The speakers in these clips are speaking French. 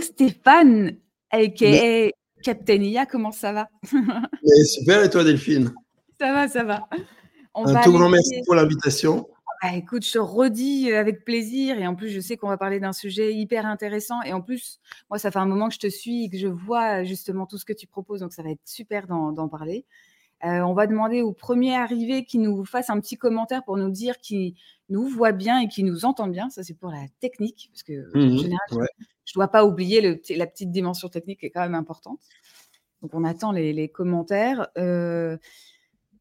Stéphane, aka Captain IA, comment ça va? Super, et toi Delphine? Ça va, ça va. Un tout grand merci pour l'invitation. Bah, écoute, je te redis euh, avec plaisir et en plus, je sais qu'on va parler d'un sujet hyper intéressant et en plus, moi, ça fait un moment que je te suis et que je vois justement tout ce que tu proposes, donc ça va être super d'en parler. Euh, on va demander au premier arrivé qui nous fasse un petit commentaire pour nous dire qu'il nous voit bien et qu'il nous entend bien. Ça, c'est pour la technique, parce que en mmh général, je ne dois pas oublier la petite dimension technique qui est quand même importante. Donc, on attend les, commentaires. Euh,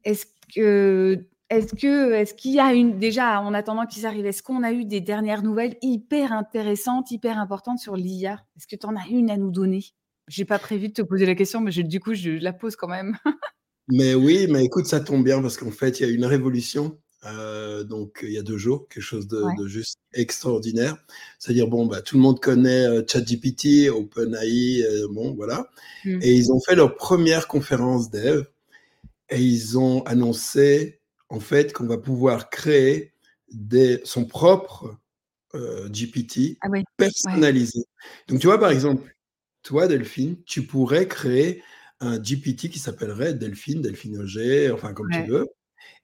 est-ce que est-ce que est-ce qu'il y a une déjà en attendant qu'ils arrivent, est-ce qu'on a eu des dernières nouvelles hyper intéressantes, hyper importantes sur l'IA Est-ce que tu en as une à nous donner? J'ai pas prévu de te poser la question, mais du coup je la pose quand même. Mais oui, mais écoute, ça tombe bien parce qu'en fait, il y a une révolution. Euh, donc, il y a deux jours, quelque chose de, juste extraordinaire. C'est-à-dire, bon, bah, tout le monde connaît euh, ChatGPT, OpenAI, euh, bon, voilà. Mmh. Et ils ont fait leur première conférence dev et ils ont annoncé, en fait, qu'on va pouvoir créer des, son propre GPT ah personnalisé. Donc, tu vois, par exemple, toi, Delphine, tu pourrais créer un GPT qui s'appellerait Delphine, Delphine Auger, enfin comme tu veux,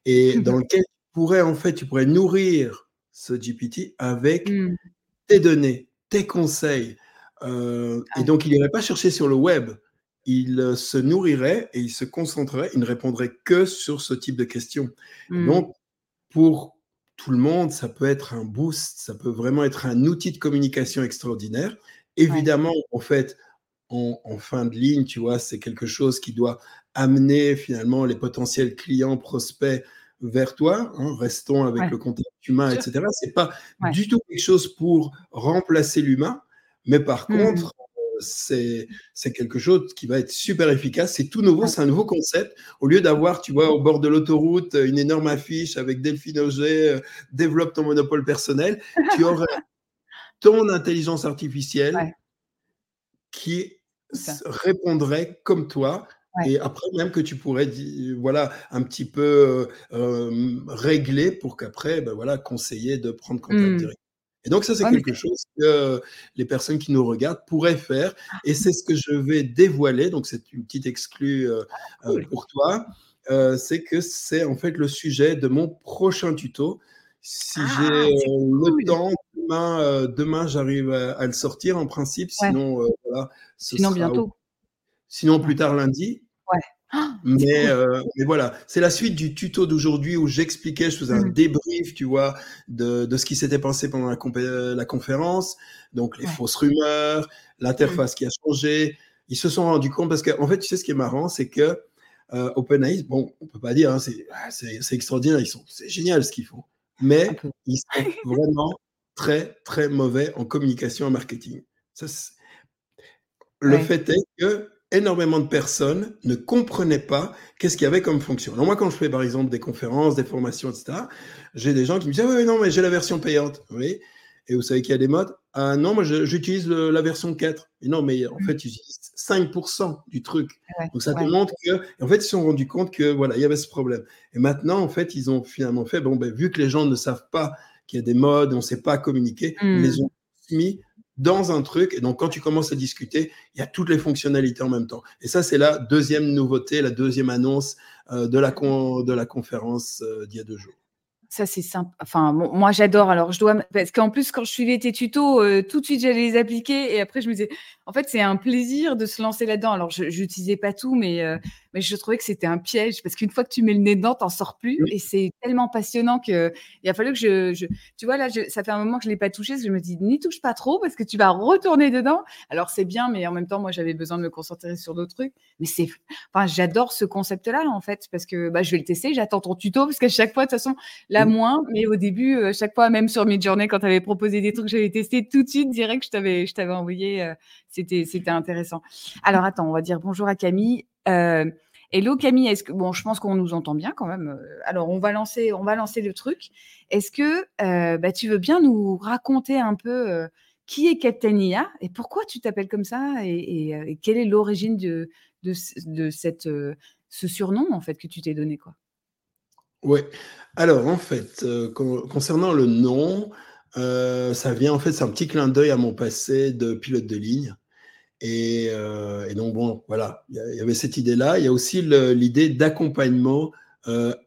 et dans lequel pourrais en fait, tu pourrais nourrir ce GPT avec mmh. tes données, tes conseils. Euh, et donc, il n'irait pas chercher sur le web. Il euh, se nourrirait et il se concentrerait, il ne répondrait que sur ce type de questions. Mmh. Donc, pour tout le monde, ça peut être un boost, ça peut vraiment être un outil de communication extraordinaire. Évidemment, en fait, en, fin de ligne, tu vois, c'est quelque chose qui doit amener finalement les potentiels clients, prospects vers toi. Hein, restons avec le contact humain, etc. C'est pas du tout quelque chose pour remplacer l'humain, mais par mmh contre, c'est quelque chose qui va être super efficace. C'est tout nouveau, c'est un nouveau concept. Au lieu d'avoir, tu vois, au bord de l'autoroute, une énorme affiche avec Delphine Auger, euh, développe ton monopole personnel, tu aurais ton intelligence artificielle qui répondrait comme toi. Et après, même que tu pourrais, voilà, un petit peu euh, régler pour qu'après, ben voilà, conseiller de prendre contact mmh. direct. Et donc, ça, c'est quelque chose que les personnes qui nous regardent pourraient faire. Ah. Et c'est ce que je vais dévoiler. Donc, c'est une petite exclue euh, ah, euh, pour toi. c'est que c'est en fait le sujet de mon prochain tuto. Si ah, j'ai le temps, demain, demain j'arrive à, le sortir en principe. Sinon, voilà. Sinon, bientôt. Sinon, plus tard lundi. Ouais. Ah, mais, mais, voilà, c'est la suite du tuto d'aujourd'hui où j'expliquais, je faisais un mmh. débrief, tu vois, de, de ce qui s'était passé pendant la, la, conférence, donc les fausses rumeurs, l'interface mmh. qui a changé. Ils se sont rendus compte parce qu'en en fait, tu sais ce qui est marrant, c'est que euh, OpenAI, bon, on peut pas dire, hein, ah, c'est extraordinaire, ils sont, c'est génial ce qu'ils font, mais ils sont vraiment très très mauvais en communication et marketing. Ça, le fait est que énormément de personnes ne comprenaient pas qu'est-ce qu'il y avait comme fonction. Alors moi, quand je fais par exemple des conférences, des formations, etc., j'ai des gens qui me disent ah oui, non, mais j'ai la version payante. Oui. Et vous savez qu'il y a des modes? Ah non, moi j'utilise la version 4. Et non, mais en fait, tu utilises 5% du truc. Donc ça te montre que. en fait, ils se sont rendus compte que voilà, il y avait ce problème. Et maintenant, en fait, ils ont finalement fait bon, ben, vu que les gens ne savent pas qu'il y a des modes, on ne sait pas communiquer, ils mmh. les ont mis dans un truc. Et donc, quand tu commences à discuter, il y a toutes les fonctionnalités en même temps. Et ça, c'est la deuxième nouveauté, la deuxième annonce euh, de, la conférence euh, d'il y a deux jours. Ça, c'est simple. Enfin, moi, j'adore. Alors, je dois. Parce qu'en plus, quand je suivais tes tutos, euh, tout de suite, j'allais les appliquer. Et après, je me disais, en fait, c'est un plaisir de se lancer là-dedans. Alors, je n'utilisais pas tout, mais, euh, mais je trouvais que c'était un piège. Parce qu'une fois que tu mets le nez dedans, tu n'en sors plus. Et c'est tellement passionnant qu'il a fallu que je. tu vois, là, ça fait un moment que je ne l'ai pas touché. je me dis, n'y touche pas trop parce que tu vas retourner dedans. Alors, c'est bien, mais en même temps, moi, j'avais besoin de me concentrer sur d'autres trucs. Mais c'est. Enfin, j'adore ce concept-là, en fait, parce que bah, je vais le tester. J'attends ton tuto parce qu'à chaque fois, de toute façon, là, moins, mais au début, euh, chaque fois, même sur Midjourney, quand tu avais proposé des trucs, j'avais testé tout de suite, direct, je t'avais, je t'avais envoyé. Euh, c'était, intéressant. Alors, attends, on va dire bonjour à Camille. Euh, hello Camille, est-ce que bon, je pense qu'on nous entend bien quand même. Alors, on va lancer, on va lancer le truc. Est-ce que bah, tu veux bien nous raconter un peu qui est Captain IA et pourquoi tu t'appelles comme ça et, quelle est l'origine de, de, de cette, ce surnom en fait que tu t'es donné quoi? Oui. Alors, en fait, euh, concernant le nom, ça vient en fait, c'est un petit clin d'œil à mon passé de pilote de ligne. Et, et donc, bon, voilà, il y, avait cette idée-là. Il y a aussi l'idée d'accompagnement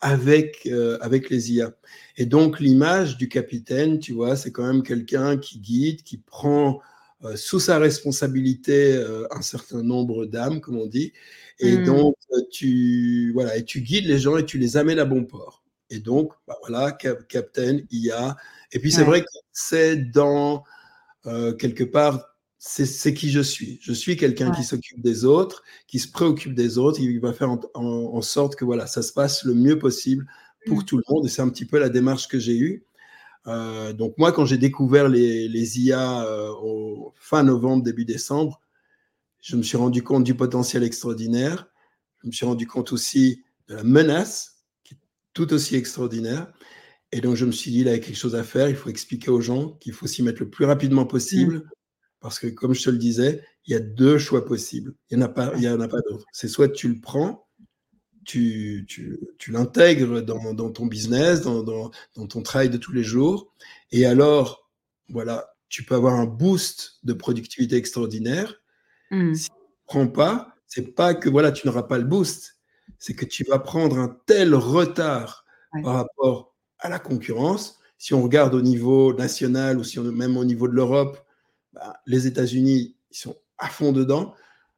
avec, avec les IA. Et donc, l'image du capitaine, tu vois, c'est quand même quelqu'un qui guide, qui prend euh, sous sa responsabilité euh, un certain nombre d'âmes, comme on dit. Et hmm. donc, euh, tu, voilà, et tu guides les gens et tu les amènes à bon port. Et donc, bah voilà, Captain, IA. Et puis, c'est vrai que c'est dans, quelque part, c'est qui je suis. Je suis quelqu'un qui s'occupe des autres, qui se préoccupe des autres, il va faire en, sorte que voilà, ça se passe le mieux possible pour hmm. tout le monde. Et c'est un petit peu la démarche que j'ai eue. Euh, donc moi, quand j'ai découvert les, les IA euh, au fin novembre, début décembre, je me suis rendu compte du potentiel extraordinaire. Je me suis rendu compte aussi de la menace, qui est tout aussi extraordinaire. Et donc, je me suis dit, il y a quelque chose à faire. Il faut expliquer aux gens qu'il faut s'y mettre le plus rapidement possible. Mm. Parce que, comme je te le disais, il y a deux choix possibles. Il n'y en a pas, il a pas d'autre. C'est soit tu le prends, tu, tu, tu l'intègres dans, dans, ton business, dans, dans, dans, ton travail de tous les jours. Et alors, voilà, tu peux avoir un boost de productivité extraordinaire. Hmm. Si tu ne prends pas, c'est pas que voilà, tu n'auras pas le boost, c'est que tu vas prendre un tel retard par rapport à la concurrence. Si on regarde au niveau national ou si on, même au niveau de l'Europe, bah, les États-Unis, ils sont à fond dedans.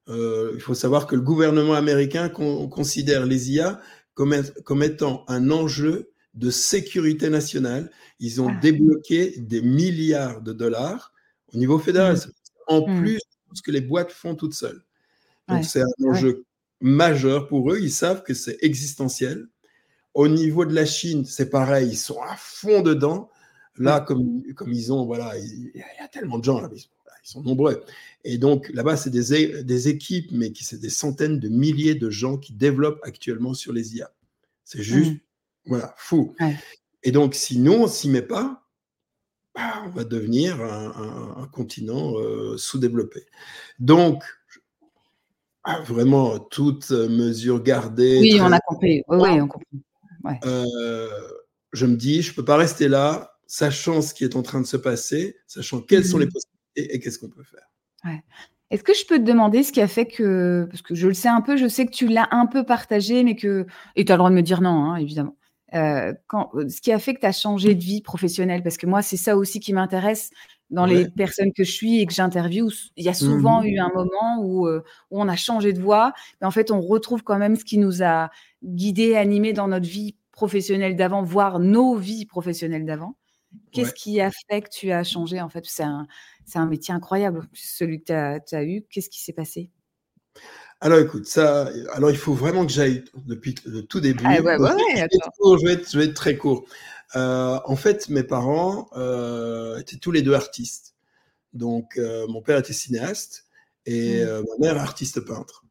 Euh, il faut savoir que le gouvernement américain considère les IA comme, comme, étant un enjeu de sécurité nationale. Ils ont ah. débloqué des milliards de dollars au niveau fédéral, mmh. en mmh. plus de ce que les boîtes font toutes seules. Donc c'est un enjeu majeur pour eux. Ils savent que c'est existentiel. Au niveau de la Chine, c'est pareil, ils sont à fond dedans. Là, comme, comme ils ont, voilà, il, y a tellement de gens là, ils sont nombreux. Et donc là-bas, c'est des, des, équipes, mais qui c'est des centaines de milliers de gens qui développent actuellement sur les IA. C'est juste, mmh. voilà, fou. Et donc, si nous, on ne s'y met pas, bah, on va devenir un, continent euh, sous-développé. Donc, ah, vraiment, toute mesure gardée. Oui, on a compris. Oui, on comprend. Euh, je me dis, je ne peux pas rester là, sachant ce qui est en train de se passer, sachant quelles sont les mmh. possibilités et, qu'est-ce qu'on peut faire. Est-ce que je peux te demander ce qui a fait que, parce que je le sais un peu, je sais que tu l'as un peu partagé, mais que, et tu as le droit de me dire non, hein, évidemment. Euh, quand, ce qui a fait que tu as changé de vie professionnelle, parce que moi, c'est ça aussi qui m'intéresse dans les personnes que je suis et que j'interviewe. Il y a souvent mmh eu un moment où, euh, où, on a changé de voie, mais en fait, on retrouve quand même ce qui nous a guidés, animés dans notre vie professionnelle d'avant, voire nos vies professionnelles d'avant. Qu'est-ce qui a fait que tu as changé En fait, c'est un, c'est un métier incroyable, celui que tu as, eu. Qu'est-ce qui s'est passé? Alors écoute, ça, alors il faut vraiment que j'aille depuis le tout début. Ah, ouais, ouais, je, vais être, je, vais être, très court. Euh, en fait, mes parents euh, étaient tous les deux artistes. Donc, euh, mon père était cinéaste et mmh. ma mère artiste peintre.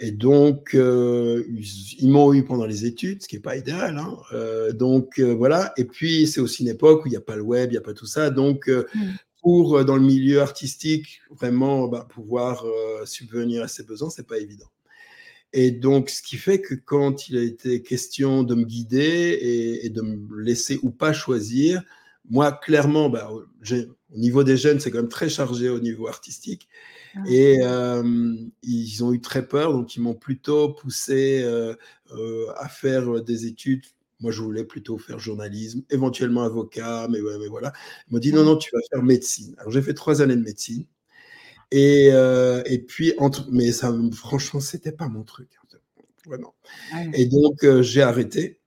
Et donc, ils, m'ont eu pendant les études, ce qui n'est pas idéal. Hein. donc, voilà. Et puis, c'est aussi une époque où il n'y a pas le web, il n'y a pas tout ça. Donc, mmh pour, euh, dans le milieu artistique, vraiment bah, pouvoir euh, subvenir à ses besoins, c'est pas évident. Et donc, ce qui fait que quand il a été question de me guider et, de me laisser ou pas choisir, moi, clairement, bah, au niveau des jeunes, c'est quand même très chargé au niveau artistique. Ah. Et euh, ils ont eu très peur, donc ils m'ont plutôt poussé à faire des études moi, je voulais plutôt faire journalisme, éventuellement avocat, mais, mais voilà. Ils m'ont dit non, non, tu vas faire médecine. Alors, j'ai fait trois années de médecine. Et, euh, et puis, entre, mais ça, franchement, c'était pas mon truc. Vraiment. Et donc, euh, j'ai arrêté.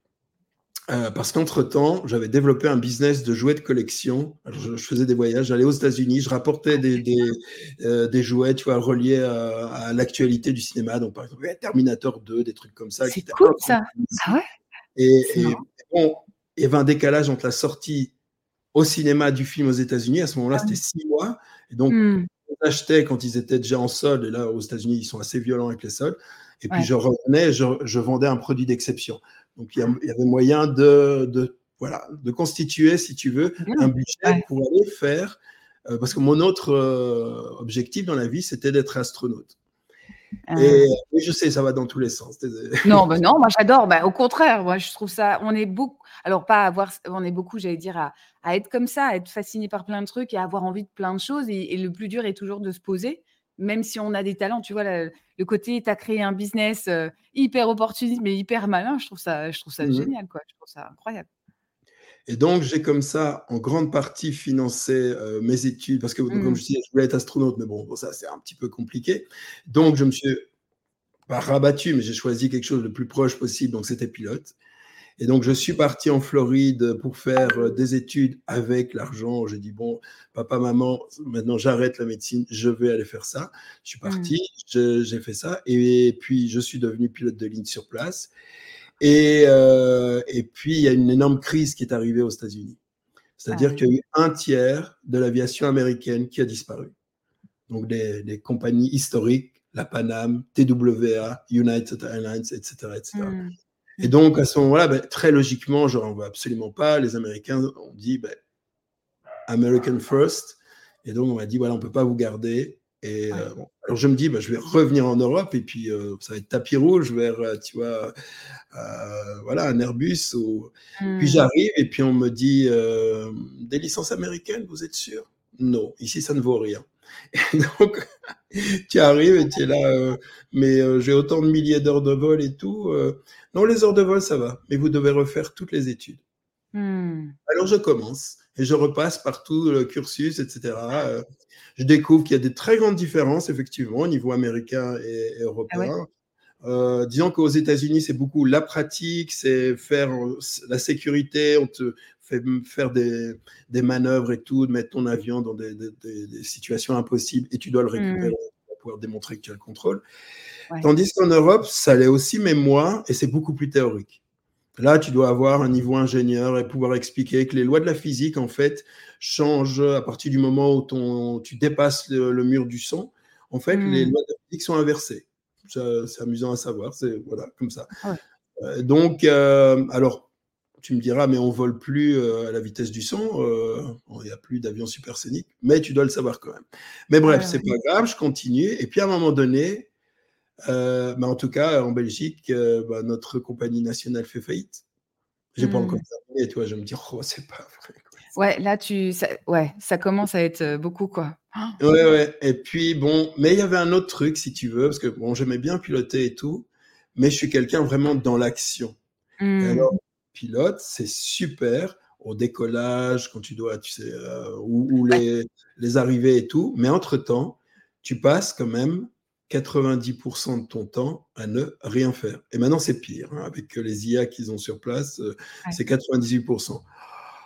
Euh, parce qu'entre-temps, j'avais développé un business de jouets de collection. je, faisais des voyages, j'allais aux États-Unis, je rapportais des, des, des, jouets, tu vois, reliés à, l'actualité du cinéma. Donc, par exemple, Terminator 2, des trucs comme ça. C'est cool, ça. Ah ouais? Et, bon, il y avait un décalage entre la sortie au cinéma du film aux États-Unis. À ce moment-là, ah c'était six mois. Et donc, hmm. on achetait quand ils étaient déjà en solde. Et là, aux États-Unis, ils sont assez violents avec les soldes. Et puis, je revenais, je, vendais un produit d'exception. Donc, il y, avait moyen de, de, voilà, de constituer, si tu veux, un budget pour aller faire. Euh, parce que mon autre euh, objectif dans la vie, c'était d'être astronaute. Et, je sais, ça va dans tous les sens. Non, bah non, moi j'adore. Bah, au contraire, moi je trouve ça. On est beaucoup. Alors pas avoir. On est beaucoup, j'allais dire, à, à, être comme ça, à être fasciné par plein de trucs et à avoir envie de plein de choses. Et, le plus dur est toujours de se poser, même si on a des talents. Tu vois, le, côté, tu as créé un business euh, hyper opportuniste mais hyper malin. Je trouve ça, je trouve ça mmh génial, quoi. Je trouve ça incroyable. Et donc, j'ai comme ça, en grande partie, financé euh, mes études, parce que, comme mmh. je disais, je voulais être astronaute, mais bon, ça, c'est un petit peu compliqué. Donc, je me suis pas rabattu, mais j'ai choisi quelque chose de plus proche possible, donc c'était pilote. Et donc, je suis parti en Floride pour faire euh, des études avec l'argent. J'ai dit, bon, papa, maman, maintenant j'arrête la médecine, je vais aller faire ça. Je suis mmh. parti, j'ai fait ça. Et puis, je suis devenu pilote de ligne sur place. Et, euh, et puis, il y a une énorme crise qui est arrivée aux États-Unis. C'est-à-dire ah qu'il y a eu un tiers de l'aviation américaine qui a disparu. Donc, des, compagnies historiques, la Panam, TWA, United Airlines, etc. etc. Hmm. Et donc, à ce moment-là, ben, très logiquement, je n'en veux absolument pas. Les Américains ont dit ben, American First. Et donc, on m'a dit voilà, on ne peut pas vous garder. Et euh, alors je me dis, bah, je vais revenir en Europe et puis euh, ça va être tapis rouge vers, euh, tu vois, voilà, un Airbus. Ou... Puis j'arrive et puis on me dit, des licences américaines, vous êtes sûr? Non, ici ça ne vaut rien. Et donc, tu arrives et tu es là, mais j'ai autant de milliers d'heures de vol et tout. non, les heures de vol, ça va, mais vous devez refaire toutes les études. Mmh. Alors je commence et je repasse par tout le cursus, etc je découvre qu'il y a des très grandes différences, effectivement, au niveau américain et, ah européen. Euh, disons qu'aux États-Unis, c'est beaucoup la pratique, c'est faire la sécurité, on te fait faire des, des, manœuvres et tout, de mettre ton avion dans des, situations impossibles et tu dois le mmh. récupérer pour pouvoir démontrer que tu as le contrôle. Tandis qu'en Europe, ça l'est aussi, mais moins, et c'est beaucoup plus théorique. Là, tu dois avoir un niveau ingénieur et pouvoir expliquer que les lois de la physique, en fait, changent à partir du moment où ton, tu dépasses le, mur du son. En fait, les hmm. lois de la physique sont inversées. C'est amusant à savoir, c'est voilà, comme ça. Euh, donc, euh, alors, tu me diras, mais on vole plus euh, à la vitesse du son, il n'y a plus d'avions supersoniques, mais tu dois le savoir quand même. Mais bref, c'est pas grave, je continue. Et puis à un moment donné, euh, en tout cas, en Belgique, bah, notre compagnie nationale fait faillite. J'ai n'ai pas encore hmm. terminé, tu vois, je me dis, oh, c'est pas vrai. Ouais, là, tu, ça, ouais, ça commence à être euh, beaucoup, quoi. Ouais, ouais. Et puis, bon, mais il y avait un autre truc, si tu veux, parce que bon, j'aimais bien piloter et tout, mais je suis quelqu'un vraiment dans l'action. Hmm. Alors, pilote, c'est super au décollage, quand tu dois, tu sais, ou, les, les arrivées et tout, mais entre-temps, tu passes quand même 90% de ton temps à ne rien faire. Et maintenant, c'est pire. Hein, avec les IA qu'ils ont sur place, euh, c'est 98%.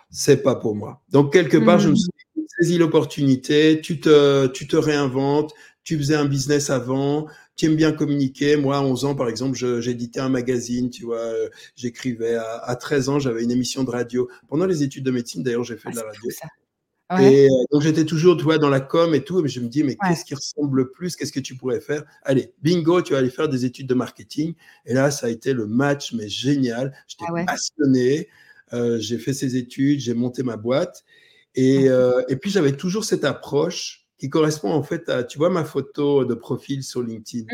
C'est pas pour moi. Donc, quelque part, je me mmh. suis saisi l'opportunité. Tu te, tu te réinventes. Tu faisais un business avant. Tu aimes bien communiquer. Moi, à 11 ans, par exemple, j'éditais un magazine. Tu vois, euh, j'écrivais. À, 13 ans, j'avais une émission de radio. Pendant les études de médecine, d'ailleurs, j'ai fait ah, de la radio. Et euh, donc j'étais toujours, tu vois, dans la com et tout, mais je me dis, mais qu'est-ce qui ressemble le plus? Qu'est-ce que tu pourrais faire? Allez, bingo, tu vas aller faire des études de marketing. Et là, ça a été le match, mais génial. J'étais ah passionné. Euh, j'ai fait ces études, j'ai monté ma boîte. Et, euh, et puis j'avais toujours cette approche qui correspond en fait à, tu vois, ma photo de profil sur LinkedIn.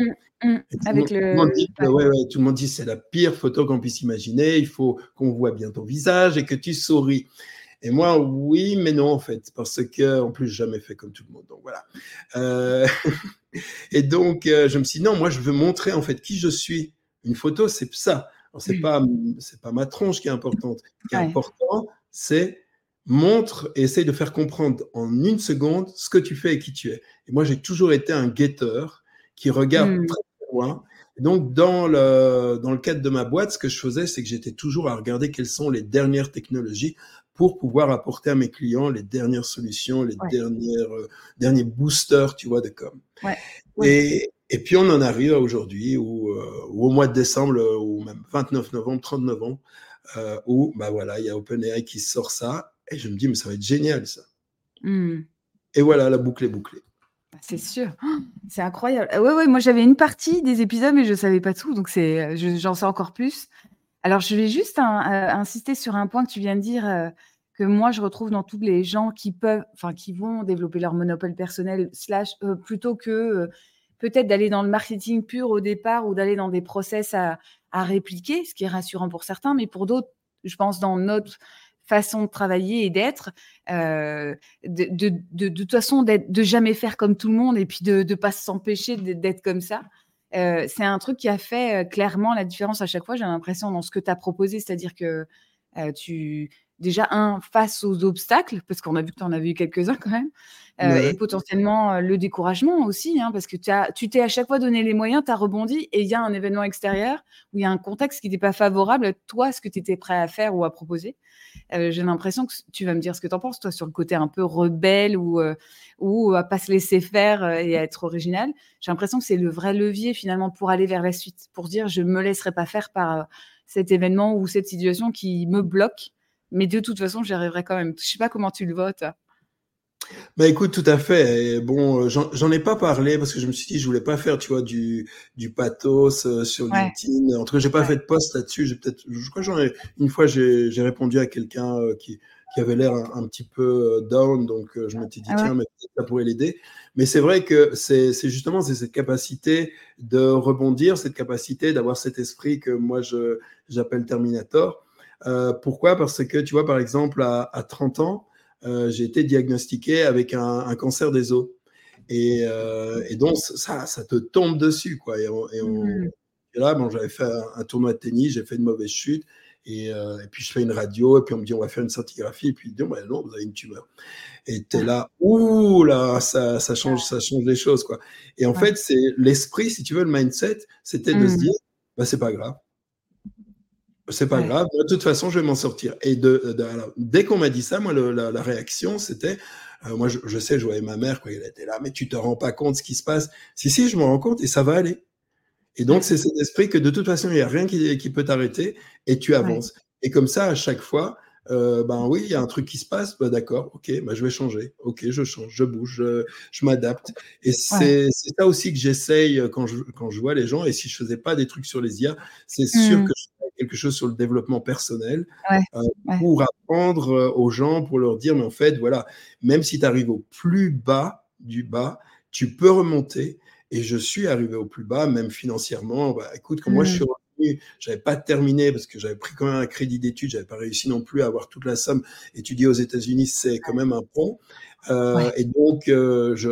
Mmh, mmh. Avec le... Tout le monde dit, ouais, ouais, tout le monde dit c'est la pire photo qu'on puisse imaginer. Il faut qu'on voit bien ton visage et que tu souris. Et moi, oui, mais non, en fait, parce que, en plus, jamais fait comme tout le monde. Donc voilà. Euh, et donc, je me suis dit, non, moi, je veux montrer, en fait, qui je suis. Une photo, c'est ça. C'est pas, c'est pas ma tronche qui est importante. Ce qui est important, c'est montre et essaye de faire comprendre en une seconde ce que tu fais et qui tu es. Et moi, j'ai toujours été un guetteur qui regarde hmm. très loin. Et donc, dans le, dans le cadre de ma boîte, ce que je faisais, c'est que j'étais toujours à regarder quelles sont les dernières technologies pour pouvoir apporter à mes clients les dernières solutions, les dernières, euh, derniers boosters, tu vois, de com. Et, et puis on en arrive à aujourd'hui, ou euh, au mois de décembre, euh, ou même 29 novembre, 30 novembre, où bah voilà, il y a OpenAI qui sort ça, et je me dis, mais ça va être génial ça. Mmh. Et voilà, la boucle est bouclée. Bah, c'est sûr, oh, c'est incroyable. Ouais, ouais, moi j'avais une partie des épisodes, mais je ne savais pas tout, donc c'est, j'en sais encore plus. Alors, je vais juste euh, insister sur un point que tu viens de dire, euh, que moi, je retrouve dans tous les gens qui peuvent, enfin, qui vont développer leur monopole personnel, slash, euh, plutôt que peut-être d'aller dans le marketing pur au départ ou d'aller dans des process à, répliquer, ce qui est rassurant pour certains, mais pour d'autres, je pense dans notre façon de travailler et d'être, euh, de, toute façon, de jamais faire comme tout le monde et puis de ne pas s'empêcher d'être comme ça. Euh, c'est un truc qui a fait euh, clairement la différence à chaque fois, j'ai l'impression, dans ce que tu as proposé. C'est-à-dire que tu, déjà, un, face aux obstacles, parce qu'on a vu que tu en avais eu quelques-uns quand même, euh, et potentiellement euh, le découragement aussi, hein, parce que tu t'es à chaque fois donné les moyens, tu as rebondi, et il y a un événement extérieur où il y a un contexte qui n'était pas favorable à toi, ce que tu étais prêt à faire ou à proposer. Euh, j'ai l'impression que tu vas me dire ce que tu en penses, toi, sur le côté un peu rebelle ou, ou à pas se laisser faire et à être original. J'ai l'impression que c'est le vrai levier finalement pour aller vers la suite, pour dire je me laisserai pas faire par cet événement ou cette situation qui me bloque mais de toute façon, j'y arriverai quand même. Je sais pas comment tu le votes. Bah écoute, tout à fait. bon, j'en ai pas parlé parce que je me suis dit, je voulais pas faire, tu vois, du, du pathos euh, sur LinkedIn. En tout cas, j'ai pas fait de post là-dessus. J'ai peut-être, je crois, j'en ai une fois, j'ai répondu à quelqu'un euh, qui, qui avait l'air un, petit peu euh, down, donc je m'étais dit, ah tiens, mais ça pourrait l'aider. Mais c'est vrai que c'est justement c'est cette capacité de rebondir, cette capacité d'avoir cet esprit que moi j'appelle Terminator euh, pourquoi? Parce que, tu vois, par exemple, à, 30 ans, euh, j'ai été diagnostiqué avec un, cancer des os. Euh, et, donc, ça, ça te tombe dessus, quoi. Et, mmh. là, bon, j'avais fait un, tournoi de tennis, j'ai fait une mauvaise chute. Et, puis, je fais une radio, et puis on me dit, on va faire une scintigraphie. Et puis, ils disent, bah, non, vous avez une tumeur. Et tu es là, ouh là, ça, ça, change, ça change les choses, quoi. Et en fait, c'est l'esprit, si tu veux, le mindset, c'était de se mmh. dire, bah, c'est pas grave c'est pas grave, de toute façon, je vais m'en sortir. Et de, dès qu'on m'a dit ça, moi, la, réaction, c'était, euh, moi, je, sais, je voyais ma mère, quoi, elle était là, mais tu te rends pas compte ce qui se passe. Si, si, je me rends compte et ça va aller. Et donc, c'est cet esprit que de toute façon, il n'y a rien qui, qui peut t'arrêter et tu avances. Et comme ça, à chaque fois, euh, ben oui, il y a un truc qui se passe, ben d'accord, ok, ben je vais changer, ok, je change, je bouge, je, m'adapte. Et c'est ça aussi que j'essaye quand je, quand je vois les gens. Et si je faisais pas des trucs sur les IA, c'est sûr mmh. que je quelque chose sur le développement personnel euh, pour apprendre euh, aux gens, pour leur dire, mais en fait, voilà, même si tu arrives au plus bas du bas, tu peux remonter. Et je suis arrivé au plus bas, même financièrement. Bah, écoute, quand moi je suis j'avais pas terminé parce que j'avais pris quand même un crédit d'études, j'avais pas réussi non plus à avoir toute la somme. Étudier aux États-Unis, c'est quand même un pont. Euh, et donc, euh, je,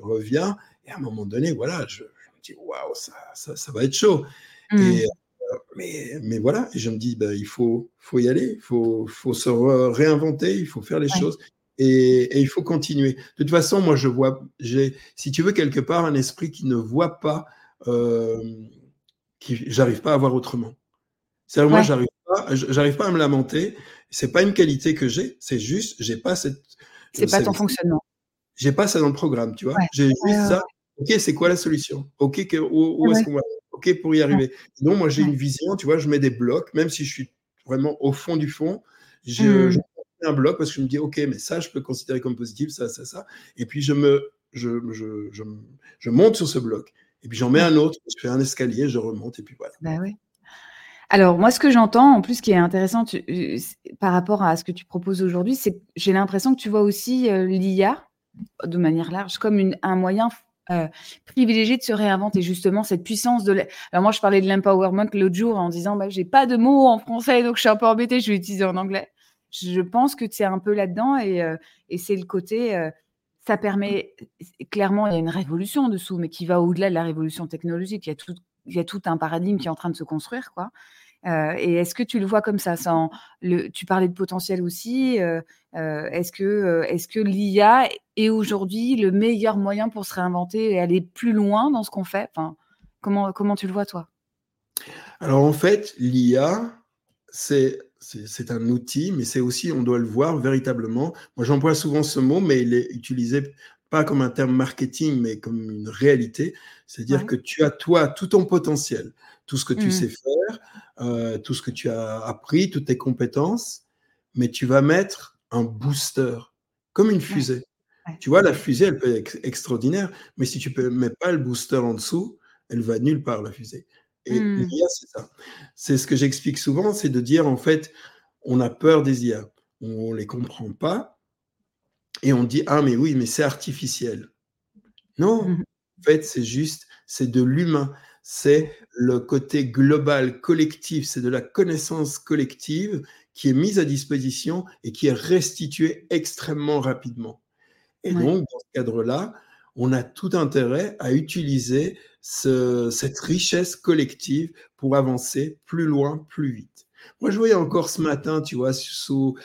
reviens et à un moment donné, voilà, je, me dis waouh, ça, ça, va être chaud. Et, mmh. euh, mais, mais voilà, et je me dis, ben, il faut, faut y aller, il faut, faut se réinventer, il faut faire les choses. Et, il faut continuer. De toute façon, moi, je vois, j'ai, si tu veux, quelque part, un esprit qui ne voit pas j'arrive pas à voir autrement. C'est moi, j'arrive pas, j'arrive pas à me lamenter. C'est pas une qualité que j'ai, c'est juste, j'ai pas cette. C'est pas ton fonctionnement. J'ai pas ça dans le programme, tu vois. J'ai juste ça. Ok, c'est quoi la solution? Ok, où, est-ce qu'on va? Ok, pour y arriver. Donc, moi, j'ai une vision, tu vois, je mets des blocs, même si je suis vraiment au fond du fond, je, mmh. je mets un bloc parce que je me dis, ok, mais ça, je peux considérer comme positif, ça, ça, ça. Et puis, je me, je, je, je, je monte sur ce bloc. Et puis j'en mets un autre, je fais un escalier, je remonte et puis voilà. Bah oui. Alors moi, ce que j'entends, en plus, ce qui est intéressant euh, par rapport à ce que tu proposes aujourd'hui, c'est que j'ai l'impression que tu vois aussi euh, l'IA de manière large comme une, un moyen euh, privilégié de se réinventer justement cette puissance de. Alors moi, je parlais de l'empowerment l'autre jour en disant, bah, j'ai pas de mots en français, donc je suis un peu embêtée, je vais utiliser en anglais. Je pense que c'est un peu là-dedans et, et c'est le côté ça permet clairement, il y a une révolution dessous, mais qui va au-delà de la révolution technologique. Il y a tout, il y a tout un paradigme qui est en train de se construire, quoi. Euh, et est-ce que tu le vois comme ça sans le, Tu parlais de potentiel aussi. Euh, euh, est-ce que, est-ce que l'IA est aujourd'hui le meilleur moyen pour se réinventer et aller plus loin dans ce qu'on fait? Enfin, comment, comment tu le vois, toi? Alors, en fait, l'IA, c'est c'est un outil, mais c'est aussi, on doit le voir véritablement. Moi, j'emploie souvent ce mot, mais il est utilisé pas comme un terme marketing, mais comme une réalité. C'est-à-dire que tu as, toi, tout ton potentiel, tout ce que tu mmh. sais faire, euh, tout ce que tu as appris, toutes tes compétences, mais tu vas mettre un booster, comme une fusée. Tu vois, la fusée, elle peut être extraordinaire, mais si tu ne mets pas le booster en dessous, elle va nulle part, la fusée. Et mmh. l'IA, c'est ça. C'est ce que j'explique souvent, c'est de dire, en fait, on a peur des IA. On ne les comprend pas. Et on dit, ah, mais oui, mais c'est artificiel. Non, mmh. En fait, c'est juste, c'est de l'humain. C'est le côté global, collectif, c'est de la connaissance collective qui est mise à disposition et qui est restituée extrêmement rapidement. Et donc, dans ce cadre-là, on a tout intérêt à utiliser cette richesse collective pour avancer plus loin, plus vite. Moi, je voyais encore ce matin, tu vois, sous,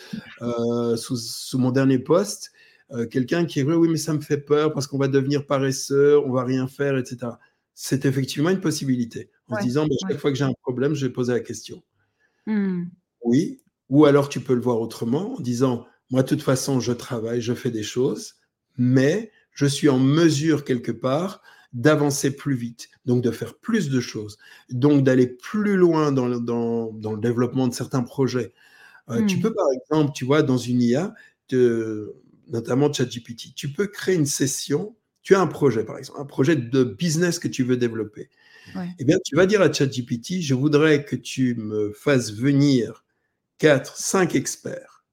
euh, sous, mon dernier poste, euh, quelqu'un qui écrit Oui, mais ça me fait peur parce qu'on va devenir paresseux, on va rien faire, etc. C'est effectivement une possibilité. En se disant bah, Chaque fois que j'ai un problème, je vais poser la question. Mmh. Oui. Ou alors tu peux le voir autrement en disant Moi, de toute façon, je travaille, je fais des choses, mais je suis en mesure quelque part d'avancer plus vite, donc de faire plus de choses, donc d'aller plus loin dans le, dans, dans le, développement de certains projets. Euh, tu hmm. peux par exemple, tu vois, dans une IA, de, notamment ChatGPT, tu peux créer une session, tu as un projet par exemple, un projet de business que tu veux développer. Eh bien, tu vas dire à ChatGPT, je voudrais que tu me fasses venir quatre, cinq experts,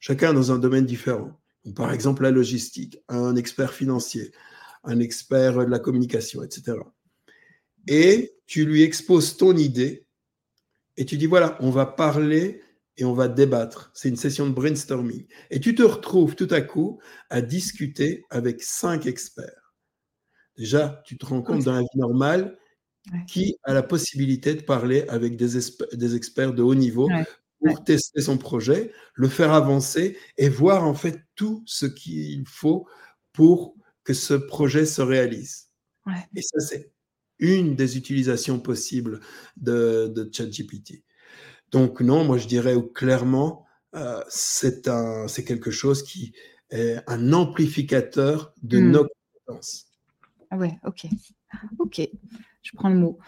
chacun dans un domaine différent. par exemple, la logistique, un expert financier, un expert de la communication, etc. Et tu lui exposes ton idée et tu dis, voilà, on va parler et on va débattre. C'est une session de brainstorming. Et tu te retrouves tout à coup à discuter avec cinq experts. Déjà, tu te rends compte dans la vie normale qui a la possibilité de parler avec des, des experts de haut niveau pour tester son projet, le faire avancer et voir en fait tout ce qu'il faut pour que ce projet se réalise. Et ça, c'est une des utilisations possibles de, de ChatGPT. Donc non, moi je dirais clairement, euh, c'est quelque chose qui est un amplificateur de hmm. nos compétences. Ah ouais, ok. Ok, je prends le mot.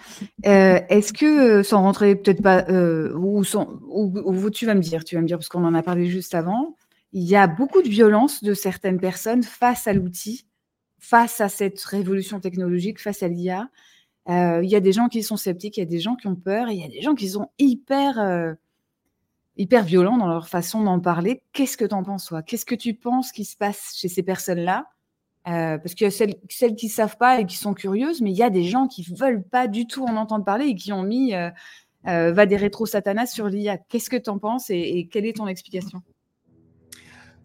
Euh, est-ce que, sans rentrer peut-être pas, euh, ou, sans, ou, tu vas me dire, tu vas me dire, parce qu'on en a parlé juste avant, il y a beaucoup de violence de certaines personnes face à l'outil face à cette révolution technologique, face à l'IA. Euh, il y a des gens qui sont sceptiques, il y a des gens qui ont peur, et il y a des gens qui sont hyper, euh, hyper violents dans leur façon d'en parler. Qu'est-ce que tu en penses, toi? Qu'est-ce que tu penses qui se passe chez ces personnes-là? Euh, Parce qu'il y a celles, celles qui ne savent pas et qui sont curieuses, mais il y a des gens qui ne veulent pas du tout en entendre parler et qui ont mis va des rétro satanas sur l'IA. Qu'est-ce que tu en penses et quelle est ton explication?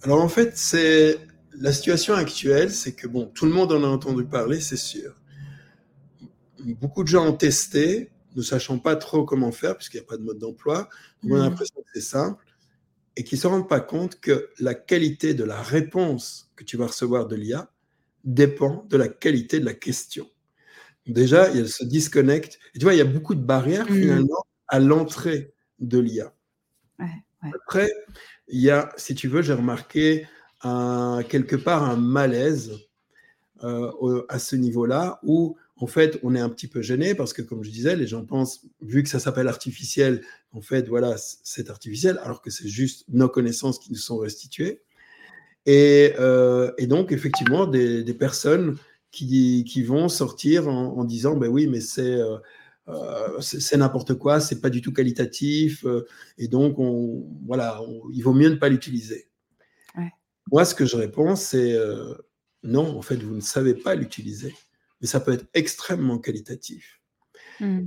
Alors en fait, c'est la situation actuelle, c'est que bon, tout le monde en a entendu parler, c'est sûr. Beaucoup de gens ont testé, ne sachant pas trop comment faire, puisqu'il n'y a pas de mode d'emploi. On a mmh. l'impression que c'est simple, et qui ne se rendent pas compte que la qualité de la réponse que tu vas recevoir de l'IA dépend de la qualité de la question. Déjà, il y a ce disconnect. Et tu vois, il y a beaucoup de barrières mmh. finalement à l'entrée de l'IA. Après, il y a, si tu veux, j'ai remarqué quelque part un malaise euh, à ce niveau-là où en fait on est un petit peu gêné parce que comme je disais, les gens pensent, vu que ça s'appelle artificiel, en fait voilà, c'est artificiel alors que c'est juste nos connaissances qui nous sont restituées. Et, euh, et donc effectivement des, des personnes qui, qui, vont sortir en, disant ben oui mais c'est euh, c'est n'importe quoi, c'est pas du tout qualitatif, et donc on, voilà, il vaut mieux ne pas l'utiliser. Moi, ce que je réponds, c'est euh, non, en fait, vous ne savez pas l'utiliser, mais ça peut être extrêmement qualitatif. Mmh.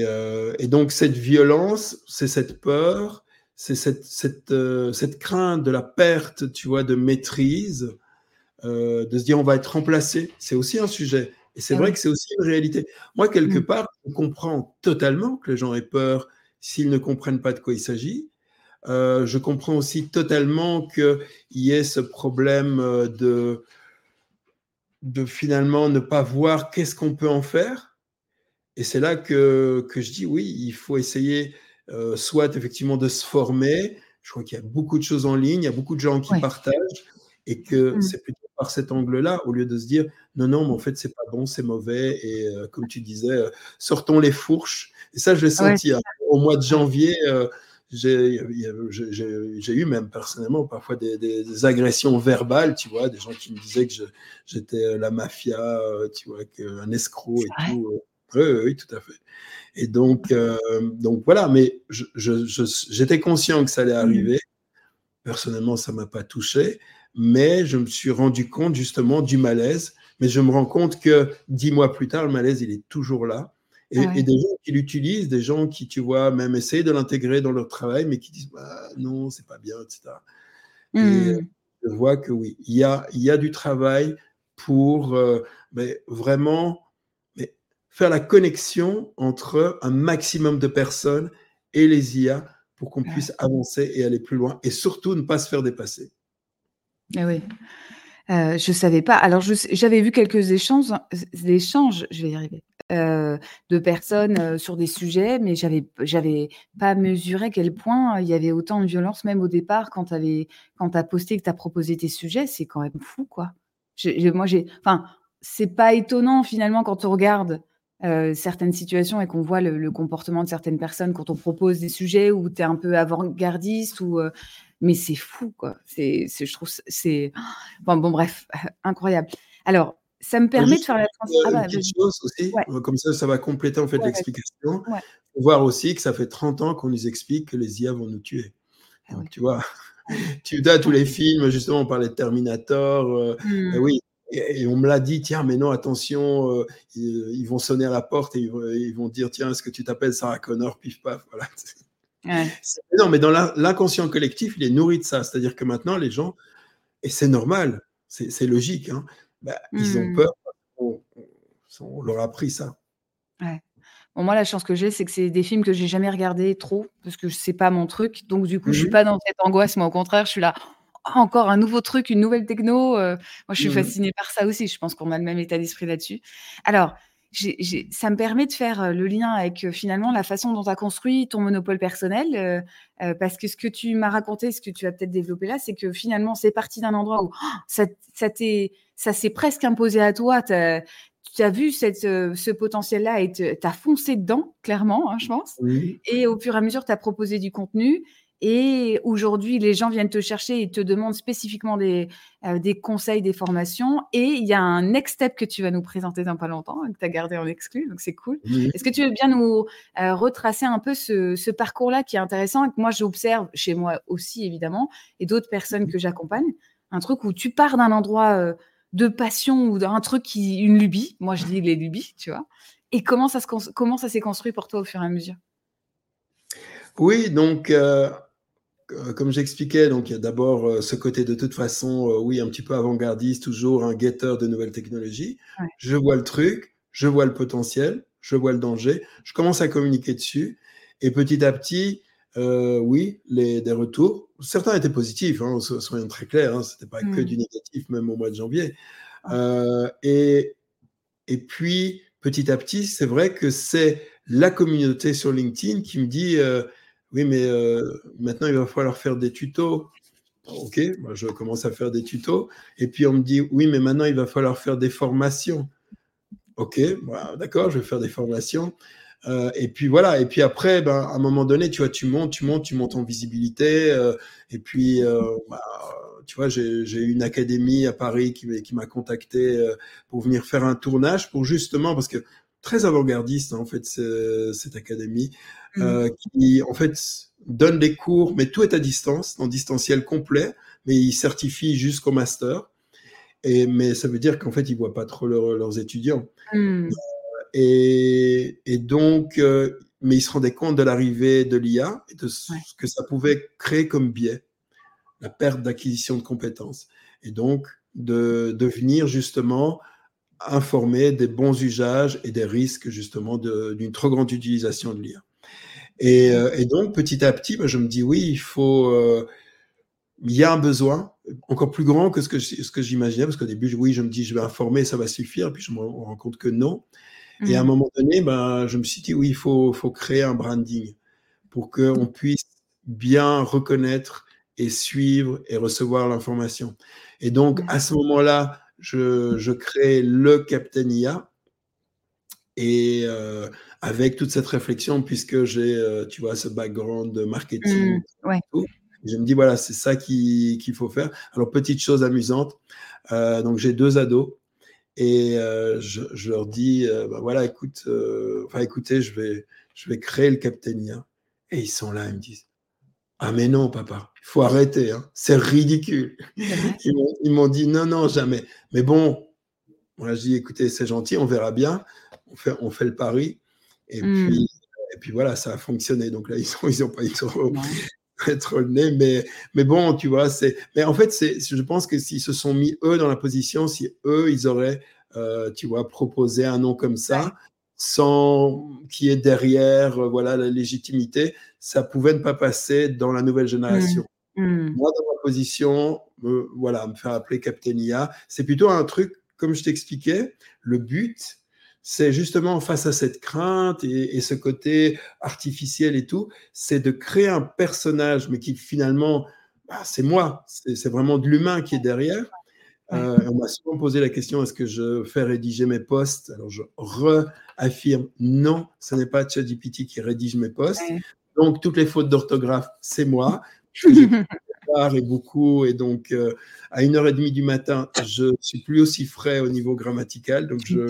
Euh, et, donc, cette violence, c'est cette peur, c'est cette, cette, euh, cette, crainte de la perte, tu vois, de maîtrise, de se dire on va être remplacé. C'est aussi un sujet. Et c'est ah vrai que c'est aussi une réalité. Moi, quelque mmh. part, je comprends totalement que les gens aient peur s'ils ne comprennent pas de quoi il s'agit. Euh, je comprends aussi totalement qu'il y ait ce problème euh, de, de finalement ne pas voir qu'est-ce qu'on peut en faire. Et c'est là que, que, je dis oui, il faut essayer euh, soit effectivement de se former. Je crois qu'il y a beaucoup de choses en ligne, il y a beaucoup de gens qui partagent et que mmh. c'est plutôt par cet angle-là, au lieu de se dire non, non, mais en fait, c'est pas bon, c'est mauvais. Et comme tu disais, sortons les fourches. Et ça, je l'ai senti hein. au mois de janvier j'ai eu même personnellement parfois des, agressions verbales, tu vois, des gens qui me disaient que j'étais euh, la mafia, euh, tu vois, un escroc et tout. Oui, oui, tout à fait. Et donc, euh, donc voilà, mais j'étais conscient que ça allait mmh. arriver. Personnellement, ça m'a pas touché, mais je me suis rendu compte justement du malaise Mais je me rends compte que dix mois plus tard, le malaise, il est toujours là. Et, des gens qui l'utilisent, des gens qui, tu vois, même essayent de l'intégrer dans leur travail, mais qui disent bah, non, c'est pas bien, etc. Et hmm. je vois que oui, il y a, il y a du travail pour euh, mais vraiment mais faire la connexion entre un maximum de personnes et les IA pour qu'on puisse avancer et aller plus loin et surtout ne pas se faire dépasser. Eh oui. Euh, je savais pas. Alors, j'avais vu quelques échanges, échanges, je vais y arriver, euh, de personnes euh, sur des sujets, mais j'avais, j'avais pas mesuré quel point il y avait autant de violence, même au départ, quand tu as posté, que tu as proposé tes sujets. C'est quand même fou, quoi. moi, j'ai, enfin, c'est pas étonnant finalement quand on regarde certaines situations et qu'on voit le, comportement de certaines personnes quand on propose des sujets où tu es un peu avant-gardiste ou mais c'est fou quoi. C'est je trouve c'est bon, bon bref, incroyable. Alors, ça me permet de faire la transition. Ah, bah, chose aussi, comme ça ça va compléter en fait l'explication. Voir aussi que ça fait 30 ans qu'on nous explique que les IA vont nous tuer. Ah tu vois, tu as tous les films, justement, on parlait de Terminator. Mmh. oui, et, on me l'a dit, tiens, mais non, attention, euh, ils, vont sonner à la porte et ils vont, dire, tiens, est-ce que tu t'appelles Sarah Connor, pif paf, voilà. Non, mais dans l'inconscient collectif, il est nourri de ça. C'est-à-dire que maintenant, les gens, et c'est normal, c'est logique, hein, bah, ils ont hmm. peur, on, on, leur a appris ça. Ouais. Bon, moi, la chance que j'ai, c'est que c'est des films que j'ai jamais regardés trop, parce que c'est pas mon truc. Donc, du coup, je suis mmh pas dans cette angoisse. Moi, au contraire, je suis là, encore un nouveau truc, une nouvelle techno. Euh, moi, je suis mmh fascinée par ça aussi. Je pense qu'on a le même état d'esprit là-dessus. Alors, ça me permet de faire euh, le lien avec euh, finalement la façon dont tu as construit ton monopole personnel. parce que ce que tu m'as raconté, ce que tu as peut-être développé là, c'est que finalement, c'est parti d'un endroit où oh, ça, ça s'est presque imposé à toi. Tu as vu cette, ce potentiel-là et tu as foncé dedans, clairement, hein, je pense. Et au fur et à mesure, tu as proposé du contenu et aujourd'hui, les gens viennent te chercher et te demandent spécifiquement des, euh, des conseils, des formations. Et il y a un next step que tu vas nous présenter dans pas longtemps, que tu as gardé en exclu, donc c'est cool. Est-ce que tu veux bien nous euh, retracer un peu ce, ce parcours-là qui est intéressant et que moi j'observe chez moi aussi, évidemment, et d'autres personnes que j'accompagne? Un truc où tu pars d'un endroit euh, de passion ou d'un truc qui, une lubie, moi je dis les lubies, tu vois, et comment ça, se, comment ça s'est construit pour toi au fur et à mesure? Oui, donc comme j'expliquais, donc il y a d'abord euh, ce côté de toute façon, euh, oui, un petit peu avant-gardiste, toujours un guetteur de nouvelles technologies. Je vois le truc, je vois le potentiel, je vois le danger, je commence à communiquer dessus, et petit à petit, oui, les, des retours. Certains étaient positifs, hein, soyons très clairs, hein, c'était pas que mmh. du négatif, même au mois de janvier. et, et puis, petit à petit, c'est vrai que c'est la communauté sur LinkedIn qui me dit oui, mais euh, maintenant, il va falloir faire des tutos. Ok, moi, je commence à faire des tutos. Et puis, on me dit, oui, mais maintenant, il va falloir faire des formations. Ok, d'accord, je vais faire des formations. Euh, et puis voilà, et puis après, ben, à un moment donné, tu vois, tu montes, tu montes, tu montes en visibilité. Euh, et puis, bah, tu vois, j'ai une académie à Paris qui, qui m'a contacté pour venir faire un tournage pour justement, parce que très avant-gardiste, hein, en fait, cette académie, mmh. euh, qui, en fait, donne des cours, mais tout est à distance, en distanciel complet, mais ils certifient jusqu'au master. Et, mais ça veut dire qu'en fait, ils voient pas trop leurs étudiants. Mmh. Et, et, donc, euh, mais ils se rendaient compte de l'arrivée de l'IA et de ce que ça pouvait créer comme biais, la perte d'acquisition de compétences. Et donc, de devenir justement informer des bons usages et des risques justement d'une trop grande utilisation de l'IA. Et, euh, et, donc petit à petit, bah, je me dis oui, il faut, euh, il y a un besoin encore plus grand que ce que, ce que j'imaginais, parce qu'au début, oui, je me dis je vais informer, ça va suffire, puis je me rends compte que non. Et à un mmh. moment donné, ben, je me suis dit oui, il faut, faut créer un branding pour qu'on puisse bien reconnaître et suivre et recevoir l'information. Et donc à ce moment-là, je, crée le Captain IA. Et euh, avec toute cette réflexion, puisque j'ai, euh, tu vois, ce background de marketing, mmh, je me dis, voilà, c'est ça qu'il faut faire. Alors, petite chose amusante, euh, donc j'ai deux ados et je, leur dis, bah, voilà, écoute, enfin, écoutez, je vais, je vais créer le Captain IA. Et ils sont là, ils me disent, ah mais non, papa, il faut arrêter, hein. c'est ridicule. Ils m'ont dit non, non, jamais. Mais bon, Moi, je dis, écoutez, c'est gentil, on verra bien. On fait, on fait le pari. Et, Mmh. puis, et puis voilà, ça a fonctionné. Donc là, ils n'ont ils ont pas eu trop, trop le nez. Mais, mais bon, tu vois, c'est. Mais en fait, c'est, je pense que s'ils se sont mis eux dans la position, si eux, ils auraient, euh, tu vois, proposé un nom comme ça, sans qu'il y ait derrière, euh, voilà, la légitimité, ça pouvait ne pas passer dans la nouvelle génération. Mmh. Moi, dans ma position, me, voilà, me faire appeler Captain IA, c'est plutôt un truc, comme je t'expliquais, le but, c'est justement face à cette crainte et, et, ce côté artificiel et tout, c'est de créer un personnage, mais qui finalement, bah, c'est moi, c'est vraiment de l'humain qui est derrière. Euh, on m'a souvent posé la question est-ce que je fais rédiger mes posts? Alors je réaffirme non, ce n'est pas ChatGPT qui rédige mes posts. Ouais. Donc toutes les fautes d'orthographe, c'est moi. et beaucoup et donc euh, à une heure et demie du matin, je suis plus aussi frais au niveau grammatical, donc je,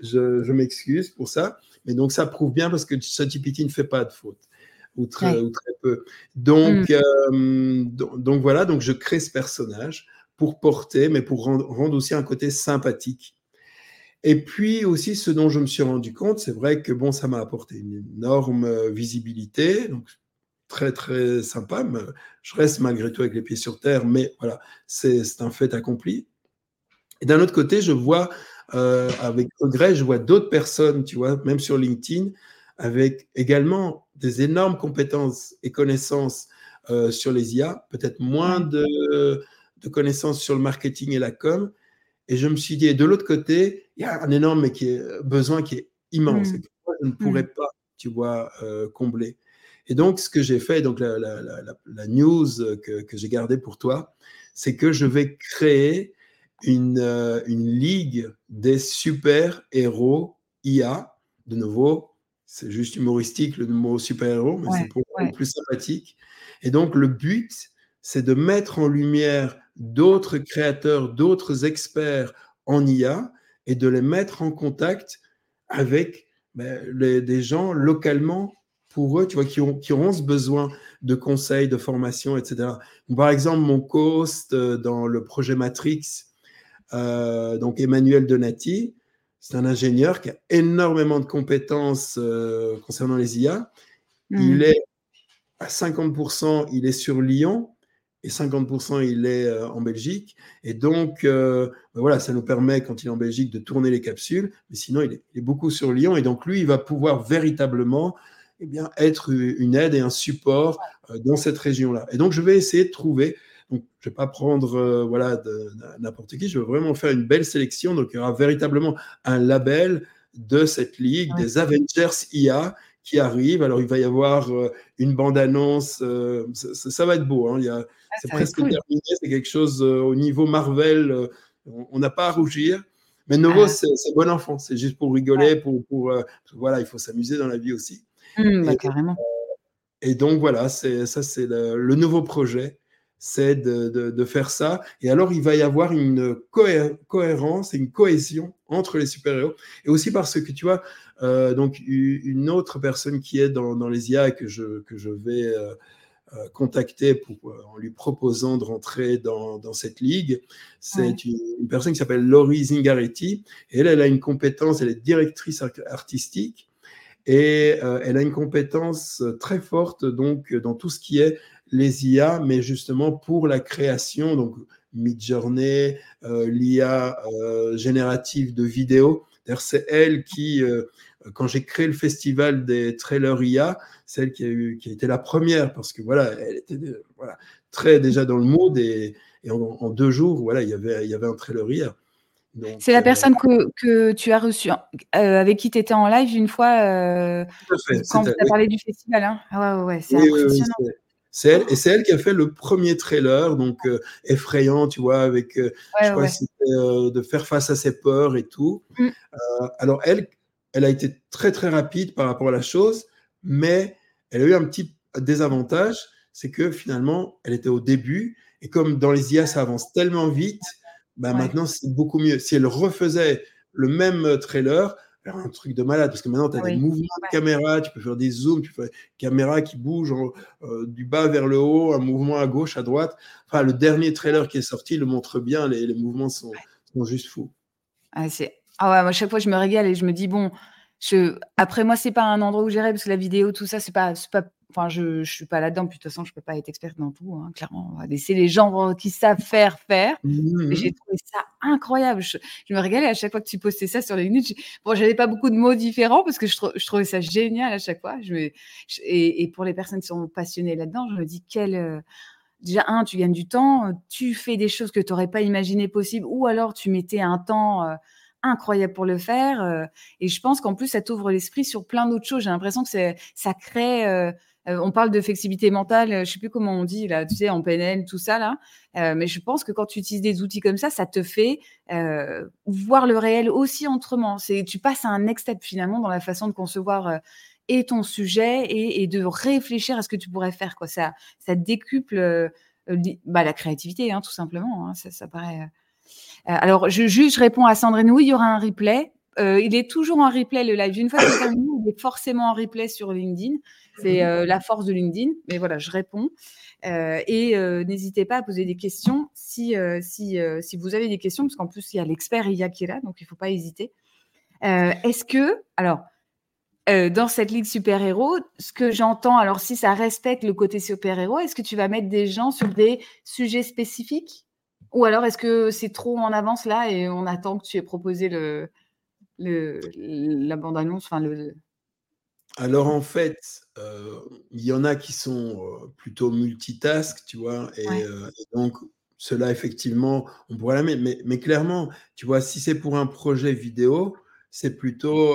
je, je m'excuse pour ça. Mais donc ça prouve bien parce que ChatGPT ne fait pas de fautes ou très, ouais. ou très peu. Donc, mm. euh, donc, donc voilà, donc je crée ce personnage pour porter, mais pour rendre, rendre, aussi un côté sympathique. Et puis aussi, ce dont je me suis rendu compte, c'est vrai que bon, ça m'a apporté une énorme euh, visibilité, donc très très sympa. Mais je reste malgré tout avec les pieds sur terre, mais voilà, c'est un fait accompli. Et d'un autre côté, je vois euh, avec regret, je vois d'autres personnes, tu vois, même sur LinkedIn, avec également des énormes compétences et connaissances euh, sur les IA, peut-être moins de, de, connaissances sur le marketing et la com. Et je me suis dit, et de l'autre côté, il y a un énorme besoin qui est immense, mmh. et que moi, je ne pourrais mmh. pas, tu vois, euh, combler. Et donc, ce que j'ai fait, donc la, la, la, la news que, que j'ai gardée pour toi, c'est que je vais créer une, euh, une ligue des super-héros IA. De nouveau, c'est juste humoristique le mot super-héros, mais ouais, c'est pour ouais. plus sympathique. Et donc, le but, c'est de mettre en lumière d'autres créateurs, d'autres experts en IA et de les mettre en contact avec ben, les, des gens localement pour eux, tu vois, qui, ont, qui auront ce besoin de conseils, de formation, etc. Par exemple, mon co-host dans le projet Matrix, euh, donc Emmanuel Donati, c'est un ingénieur qui a énormément de compétences euh, concernant les IA. Mmh. Il est à 50%, il est sur Lyon et 50% il est euh, en Belgique. Et donc, euh, ben voilà, ça nous permet, quand il est en Belgique, de tourner les capsules. Mais sinon, il est, il est, beaucoup sur Lyon. Et donc, lui, il va pouvoir véritablement eh bien, être une aide et un support euh, dans cette région-là. Et donc, je vais essayer de trouver donc, je ne vais pas prendre voilà, n'importe qui, je veux vraiment faire une belle sélection. Donc, il y aura véritablement un label de cette ligue, ouais. des Avengers IA qui arrivent. Alors, il va y avoir une bande-annonce. Ça, ça, va être beau. Hein. Ah, c'est presque cool. terminé. C'est quelque chose euh, au niveau Marvel. on n'a pas à rougir. Mais Novo, ah. c'est bon enfant. C'est juste pour rigoler. Pour, pour voilà, il faut s'amuser dans la vie aussi. Mmh, bah, et, carrément. et donc, voilà, ça, c'est le, le nouveau projet c'est de, de, de, faire ça. Et alors, il va y avoir une cohé cohérence et une cohésion entre les super-héros. Et aussi parce que, tu vois, euh, donc, une autre personne qui est dans, dans, les IA que je, que je vais euh, euh, contacter pour, en lui proposant de rentrer dans, dans cette ligue, c'est ouais. une, une, personne qui s'appelle Laurie Zingaretti. Et elle, elle a une compétence, elle est directrice artistique. Et euh, elle a une compétence très forte donc dans tout ce qui est les IA, mais justement pour la création, donc Midjourney, euh, l'IA euh, générative de vidéos. C'est elle qui, euh, quand j'ai créé le festival des trailers IA, c'est elle qui a, eu, qui a été la première parce que voilà, elle était voilà, très déjà dans le mood et, et en, en, deux jours, voilà, il y avait, il y avait un trailer IA. C'est la personne que, que, tu as reçue, euh, avec qui tu étais en live une fois euh, quand tu as parlé du festival. Hein ah ouais, ouais, c'est oui, impressionnant. Oui, c'est elle, et c'est elle qui a fait le premier trailer, donc euh, effrayant, tu vois, avec, euh, ouais, je crois ouais. euh, de faire face à ses peurs et tout. Mm. alors elle, elle a été très très rapide par rapport à la chose, mais elle a eu un petit désavantage, c'est que finalement, elle était au début, et comme dans les IA, ça avance tellement vite, bah, ouais. maintenant c'est beaucoup mieux. Si elle refaisait le même trailer, un truc de malade parce que maintenant tu as oui. des mouvements de caméra, tu peux faire des zooms, tu fais caméra qui bouge euh, du bas vers le haut, un mouvement à gauche, à droite. Enfin, le dernier trailer qui est sorti le montre bien, les, les mouvements sont, sont, juste fous. Ah, c'est ah ouais, moi, à chaque fois, je me régale et je me dis: «Bon, je après moi, c'est pas un endroit où j'irai parce que la vidéo, tout ça, c'est pas c'est pas enfin, je je suis pas là-dedans, puis de toute façon, je peux pas être experte dans tout, hein, clairement. On va laisser les gens qui savent faire, faire. Mmh Mais j'ai trouvé ça incroyable. Je je me régalais à chaque fois que tu postais ça sur les minutes. bon, j'avais pas beaucoup de mots différents parce que je je trouvais ça génial à chaque fois. Je me et et pour les personnes qui sont passionnées là-dedans, je me dis: «Quel, heu» déjà, un, tu gagnes du temps, tu fais des choses que tu aurais pas imaginé possibles ou alors tu mettais un temps, heu, incroyable pour le faire, heu et je pense qu'en plus, ça t'ouvre l'esprit sur plein d'autres choses. J'ai l'impression que ça crée, heu heu, on parle de flexibilité mentale, je sais plus comment on dit là, tu sais, en PNL, tout ça là, mais je pense que quand tu utilises des outils comme ça, ça te fait, voir le réel aussi autrement. C'est tu passes à un next step finalement dans la façon de concevoir, et ton sujet et de réfléchir à ce que tu pourrais faire. Ça ça décuple, bah, la créativité, hein, tout simplement, hein. Ça ça paraît, euh, alors, je, réponds à Sandrine, oui, il y aura un replay. Euh, il est toujours en replay le live. Une fois que c'est terminé, il est forcément en replay sur LinkedIn. C'est euh, la force de LinkedIn. Mais voilà, je réponds. et n'hésitez pas à poser des questions si, si, si vous avez des questions, parce qu'en plus, il y a l'expert IA qui est là, donc il ne faut pas hésiter. Est-ce que, alors, dans cette ligue super-héros, ce que j'entends, alors si ça respecte le côté super-héros, est-ce que tu vas mettre des gens sur des sujets spécifiques? Ou alors, est-ce que c'est trop en avance là et on attend que tu aies proposé le, le, la bande-annonce enfin, le... Alors, en fait, euh, il y en a qui sont euh, plutôt multitask, tu vois, et, euh, donc, cela, effectivement, on pourrait la mettre. Mais, mais clairement, tu vois, si c'est pour un projet vidéo, c'est plutôt,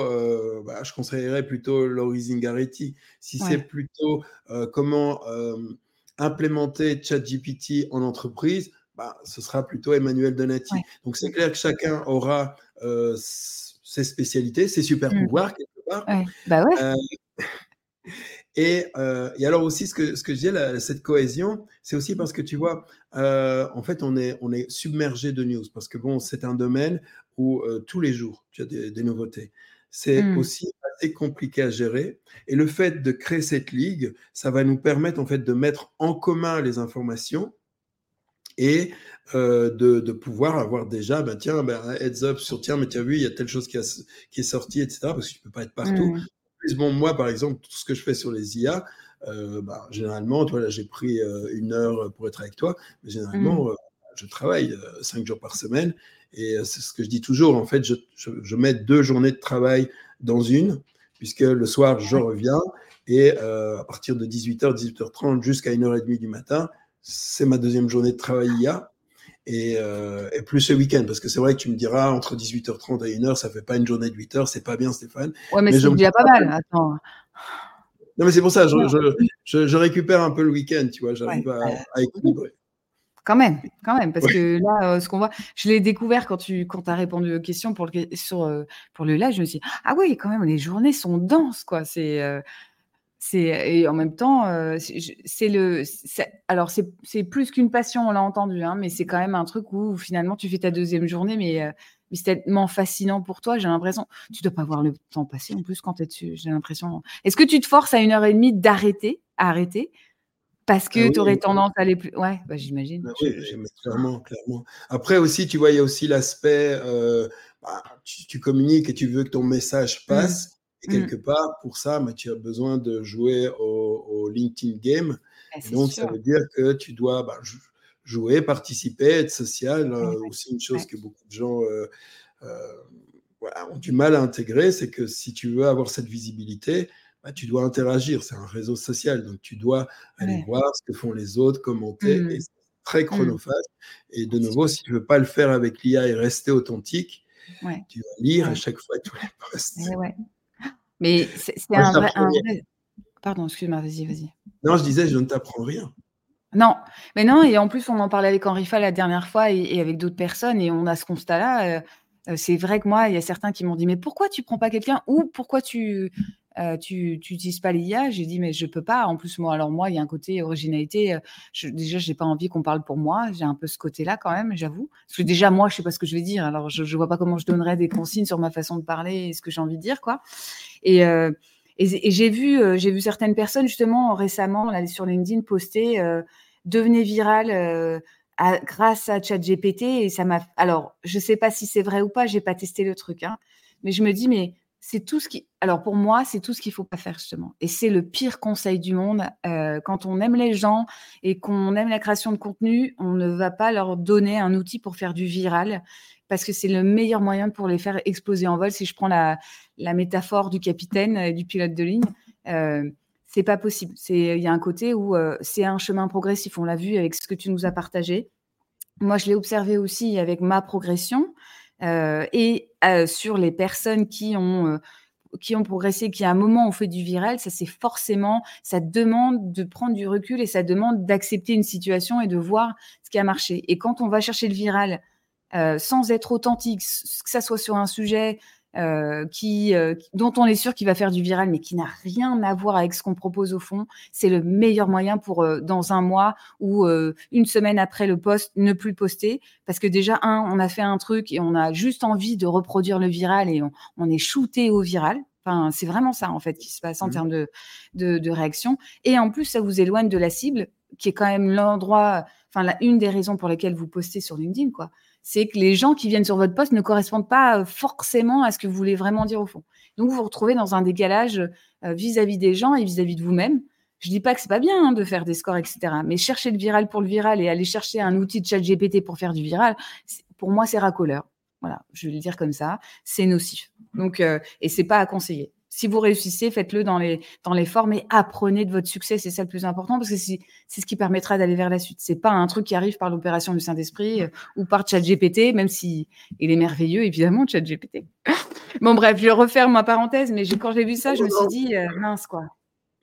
bah, je conseillerais plutôt Laurie Zingaretti. Si c'est plutôt comment implémenter ChatGPT en entreprise, bah, ce sera plutôt Emmanuel Donati. Donc c'est clair que chacun aura euh, ses spécialités, ses super mmh. pouvoirs quelque part. Bah euh, euh, et, alors aussi, ce que, ce que je dis, cette cohésion, c'est aussi parce que tu vois, en fait, on est, on est submergé de news parce que bon, c'est un domaine où tous les jours, tu as des, nouveautés. C'est mmh. aussi assez compliqué à gérer. Et le fait de créer cette ligue, ça va nous permettre en fait de mettre en commun les informations et euh, de, de, pouvoir avoir déjà, ben tiens, ben, heads up sur tiens, mais as vu, il y a telle chose qui, a, qui est sortie, etc. Parce que tu peux pas être partout. Mmh. Plus, bon, moi, par exemple, tout ce que je fais sur les IA, euh, ben, généralement, toi, là, j'ai pris euh, une heure pour être avec toi, mais généralement, mmh. je travaille cinq jours par semaine. Et c'est ce que je dis toujours, en fait, je, je, je, mets deux journées de travail dans une, puisque le soir, je reviens, et à partir de 18h, 18h30 jusqu'à 1h30 du matin, c'est ma deuxième journée de travail IA. Et, euh, et plus ce week-end, parce que c'est vrai que tu me diras, entre 18h30 et 1h, ça fait pas une journée de 8 heures, c'est pas bien, Stéphane. Ouais, mais, c'est déjà pas mal, attends. Non, mais c'est pour ça, je, je, je, récupère un peu le week-end, tu vois, j'arrive à, à, équilibrer. Quand même, quand même, parce que là, euh, ce qu'on voit, je l'ai découvert quand tu quand as répondu aux questions pour le, sur, euh, pour le live, je me suis dit, ah oui, quand même, les journées sont denses, quoi. C'est, euh, c'est et en même temps, euh, c'est le alors c'est plus qu'une passion, on l'a entendu, hein, mais c'est quand même un truc où finalement tu fais ta deuxième journée, mais, euh, mais c'est tellement fascinant pour toi, j'ai l'impression tu dois pas voir le temps passer en plus quand tu es dessus, j'ai l'impression. Est-ce que tu te forces à une heure et demie d'arrêter arrêter? Parce ah que tu aurais tendance à aller plus ouais, bah, j'imagine. Bah oui, clairement, clairement. Après aussi, tu vois, il y a aussi l'aspect, euh, bah, tu communiques et tu veux que ton message mmh. Et mmh. quelque part, pour ça, bah, tu as besoin de jouer au, LinkedIn Game. donc, ça veut dire que tu dois bah, jouer, participer, être social. Euh, aussi, une chose que beaucoup de gens euh, euh, ont du mal à intégrer, c'est que si tu veux avoir cette visibilité, bah, tu dois interagir. C'est un réseau social. Donc, tu dois aller voir ce que font les autres, commenter. Mmh. Et c'est très mmh. chronophage. Et de nouveau, si tu ne veux pas le faire avec l'IA et rester authentique, tu vas lire à chaque fois tous les posts. Mais c'est un, vrai, Pardon, excuse-moi, vas-y, vas-y. Non, je disais, je ne t'apprends rien. Non, mais non, et en plus, on en parlait avec Henri Fall la dernière fois et, avec d'autres personnes, et on a ce constat-là. Euh, euh, c'est vrai que moi, il y a certains qui m'ont dit, mais pourquoi tu prends pas quelqu'un ou pourquoi tu tu n'utilises pas l'IA J'ai dit, mais je peux pas. En plus, moi, alors moi, il y a un côté originalité. Euh, je, déjà, j'ai pas envie qu'on parle pour moi. J'ai un peu ce côté-là quand même, j'avoue. Parce que déjà, moi, je sais pas ce que je vais dire. Alors, je, je vois pas comment je donnerais des consignes sur ma façon de parler et ce que j'ai envie de dire, quoi. Et, j'ai vu, j'ai vu certaines personnes justement récemment sur LinkedIn poster devenez viral grâce à ChatGPT, et ça m'a. Alors, je sais pas si c'est vrai ou pas, j'ai pas testé le truc, hein, mais je me dis, mais c'est tout ce qui. Alors pour moi, c'est tout ce qu'il faut pas faire justement. Et c'est le pire conseil du monde. Euh, quand on aime les gens et qu'on aime la création de contenu, on ne va pas leur donner un outil pour faire du viral parce que c'est le meilleur moyen pour les faire exploser en vol. Si je prends la, métaphore du capitaine et du pilote de ligne, euh, c'est pas possible. C'est il y a un côté où euh, c'est un chemin progressif. On l'a vu avec ce que tu nous as partagé. Moi, je l'ai observé aussi avec ma progression. Euh, et euh, sur les personnes qui ont qui ont progressé, qui à un moment ont fait du viral, ça c'est forcément, ça demande de prendre du recul et ça demande d'accepter une situation et de voir ce qui a marché. Et quand on va chercher le viral sans être authentique, que ça soit sur un sujet euh, qui, euh, dont on est sûr qu'il va faire du viral, mais qui n'a rien à voir avec ce qu'on propose au fond, c'est le meilleur moyen pour, euh, dans un mois ou une semaine après le post, ne plus poster. Parce que déjà, un, on a fait un truc et on a juste envie de reproduire le viral et on, est shooté au viral. Enfin, c'est vraiment ça, en fait, qui se passe en mmh. termes de, de, de réaction. Et en plus, ça vous éloigne de la cible, qui est quand même l'endroit, enfin, la, une des raisons pour lesquelles vous postez sur LinkedIn, quoi c'est que les gens qui viennent sur votre poste ne correspondent pas euh, forcément à ce que vous voulez vraiment dire au fond. Donc vous vous retrouvez dans un décalage euh, vis-à-vis des gens et vis-à-vis de vous-même. Je dis pas que c'est pas bien hein, de faire des scores, etc. Mais chercher le viral pour le viral et aller chercher un outil de chat GPT pour faire du viral, pour moi, c'est racoleur. Voilà, je vais le dire comme ça. C'est nocif. Donc, euh, et c'est pas à conseiller si vous réussissez, faites-le dans les, dans les formes et apprenez de votre succès. C'est ça le plus important parce que c'est ce qui permettra d'aller vers la suite. C'est pas un truc qui arrive par l'opération du Saint-Esprit euh, ou par ChatGPT, même si il est merveilleux, évidemment, ChatGPT. bon, bref, je referme ma parenthèse, mais quand j'ai vu ça, je me suis dit, euh, mince, quoi.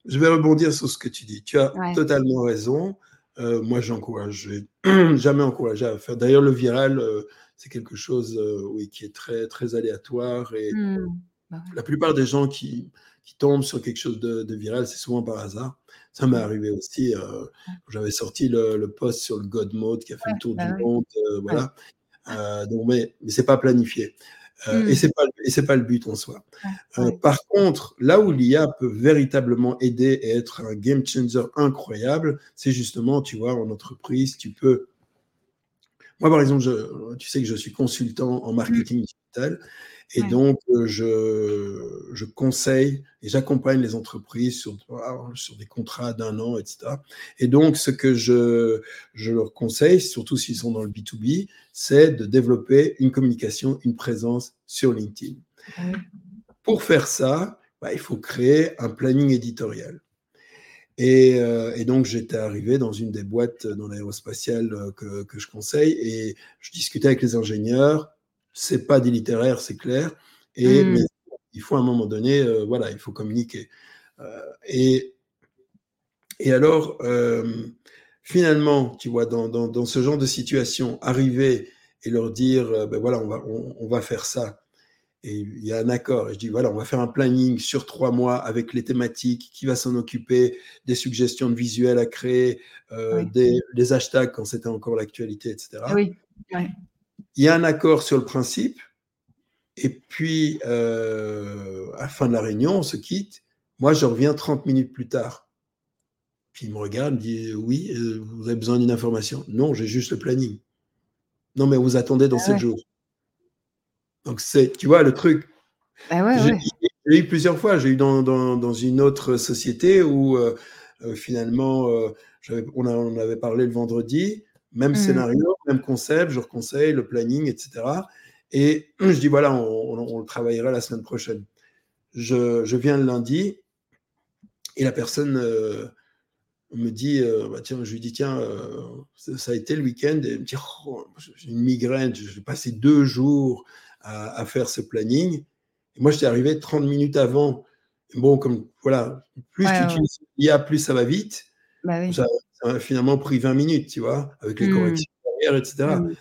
Je vais rebondir sur ce que tu dis. Tu as totalement raison. Euh, moi, j'encourage, jamais encouragé à faire. D'ailleurs, le viral, c'est quelque chose oui, qui est très, très aléatoire et. Mmh. Bah la plupart des gens qui, qui, tombent sur quelque chose de, viral, c'est souvent par hasard. Ça m'est arrivé aussi. Euh, J'avais sorti le, le, post sur le God Mode qui a fait le tour bah du monde. Euh, voilà. Euh, donc, mais, mais c'est pas planifié. Et c'est pas et c'est pas le but en soi. par contre, là où l'IA peut véritablement aider et être un game changer incroyable, c'est justement, tu vois, en entreprise, tu peux. Moi, par exemple, je, tu sais que je suis consultant en mmh. marketing digital et donc, je, je, conseille et j'accompagne les entreprises sur, sur des contrats d'un an, etc. Et donc, ce que je, je leur conseille, surtout s'ils sont dans le B2B, c'est de développer une communication, une présence sur LinkedIn. Pour faire ça, bah, il faut créer un planning éditorial. Et, et, donc, j'étais arrivé dans une des boîtes dans l'aérospatiale que, que, je conseille et je discutais avec les ingénieurs c'est pas des littéraires, c'est clair. Et mmh. mais il faut à un moment donné, euh, voilà, il faut communiquer. Euh, et, et alors, euh, finalement, tu vois, dans, dans, dans, ce genre de situation, arriver et leur dire, ben voilà, on va, on, va faire ça. Et il y a un accord. Et je dis, voilà, on va faire un planning sur trois mois avec les thématiques, qui va s'en occuper, des suggestions de visuels à créer, des, des, hashtags quand c'était encore l'actualité, etc. Oui. oui il y a un accord sur le principe, et puis euh, à la fin de la réunion, on se quitte. Moi, je reviens 30 minutes plus tard. Puis il me regarde, me dit Oui, euh, vous avez besoin d'une information Non, j'ai juste le planning. Non, mais vous attendez dans ah 7 jours. Donc, c'est, tu vois, le truc. Ah j'ai, eu plusieurs fois. J'ai eu dans, dans, une autre société où euh, finalement, on, on avait parlé le vendredi. Même mmh. scénario, même concept, je reconseille le planning, etc. Et je dis, voilà, on, le travaillera la semaine prochaine. Je, viens le lundi et la personne euh, me dit, euh, bah, tiens, je lui dis, tiens, euh, ça, a été le week-end. Et elle me dit, oh, j'ai une migraine, j'ai passé deux jours à, faire ce planning. Et moi, j'étais arrivé 30 minutes avant. Bon, comme voilà, plus tu utilises l'IA, plus ça va vite. Bah oui ça a finalement pris 20 minutes, tu vois, avec les mmh. corrections derrière, etc. Mmh.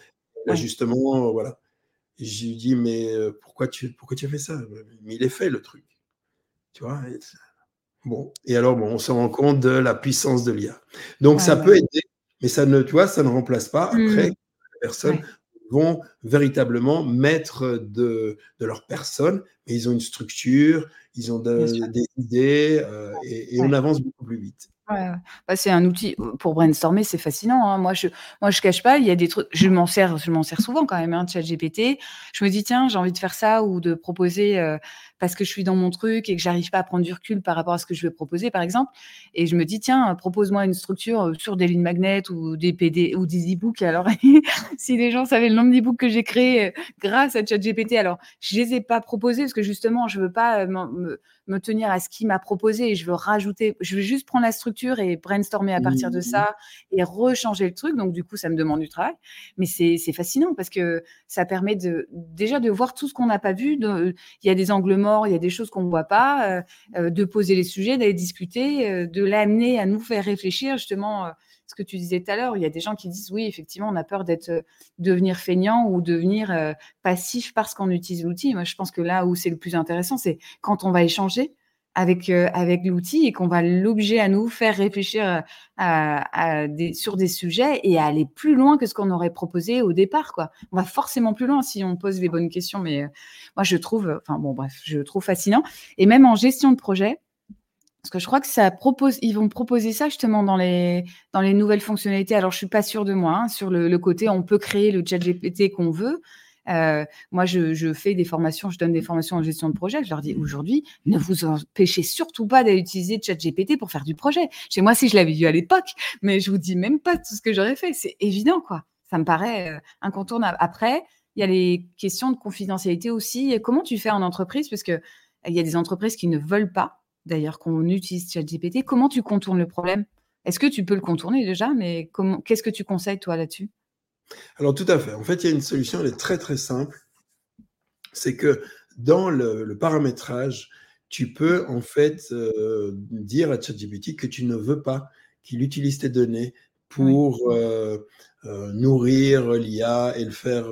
L'ajustement, voilà. J'ai dit, mais euh, pourquoi tu, pourquoi tu as fait ça? Mais il est fait, le truc. Tu vois Bon, et alors, bon, on se rend compte de la puissance de l'IA. Donc, ça peut aider, mais ça ne, tu vois, ça ne remplace pas mmh. après les personnes vont véritablement mettre de, de, leur personne, mais ils ont une structure, ils ont des idées, euh, et, on avance beaucoup plus vite. Bah, c'est un outil pour brainstormer, c'est fascinant, hein. Moi, je moi, je cache pas, il y a des trucs je m'en sers je m'en sers souvent quand même, hein, ChatGPT. Je me dis: «Tiens, j'ai envie de faire ça» ou de proposer, parce que je suis dans mon truc et que j'arrive pas à prendre du recul par rapport à ce que je vais proposer, par exemple et je me dis: «Tiens, propose-moi une structure, sur des lignes magnètes ou des PD ou des e-books». Alors, si les gens savaient le nombre d'e-books que j'ai créés, grâce à ChatGPT, alors je les ai pas proposés parce que justement, je veux pas, me me tenir à ce qu'il m'a proposé et je veux rajouter, je veux juste prendre la structure et brainstormer à partir de mmh. ça et rechanger le truc. Donc, du coup, ça me demande du travail. Mais c'est fascinant parce que ça permet de, déjà de voir tout ce qu'on n'a pas vu. De, il y a des angles morts, il y a des choses qu'on ne voit pas, euh, euh, de poser les sujets, d'aller discuter, euh, de l'amener à nous faire réfléchir justement ce que tu disais tout à l'heure, il y a des gens qui disent oui, effectivement, on a peur d'être devenir feignant ou devenir passif parce qu'on utilise l'outil. Moi, je pense que là où c'est le plus intéressant, c'est quand on va échanger avec euh, avec l'outil et qu'on va l'obliger à nous faire réfléchir à, des, sur des sujets et à aller plus loin que ce qu'on aurait proposé au départ. Quoi. On va forcément plus loin si on pose les bonnes questions. Mais moi, je trouve, enfin bon, bref, je trouve fascinant. Et même en gestion de projet, parce que je crois que ça propose, ils vont proposer ça justement dans les, dans les nouvelles fonctionnalités. Alors, je suis pas sûre de moi hein, sur le, côté, on peut créer le chat GPT qu'on veut. Euh, moi, je, fais des formations, je donne des formations en gestion de projet. Je leur dis aujourd'hui, ne vous empêchez surtout pas d'utiliser ChatGPT pour faire du projet. Chez moi, si je l'avais vu à l'époque, mais je vous dis même pas tout ce que j'aurais fait. C'est évident, quoi. Ça me paraît euh, incontournable. Après, il y a les questions de confidentialité aussi. Comment tu fais en entreprise? Parce que il y a des entreprises qui ne veulent pas d'ailleurs qu'on utilise ChatGPT. Comment tu contournes le problème? Est-ce que tu peux le contourner déjà? Mais qu'est-ce que tu conseilles toi là-dessus? Alors tout à fait. En fait, il y a une solution, elle est très très simple. C'est que dans le, paramétrage, tu peux en fait euh, dire à ChatGPT que tu ne veux pas qu'il utilise tes données pour euh, euh, nourrir l'IA et le faire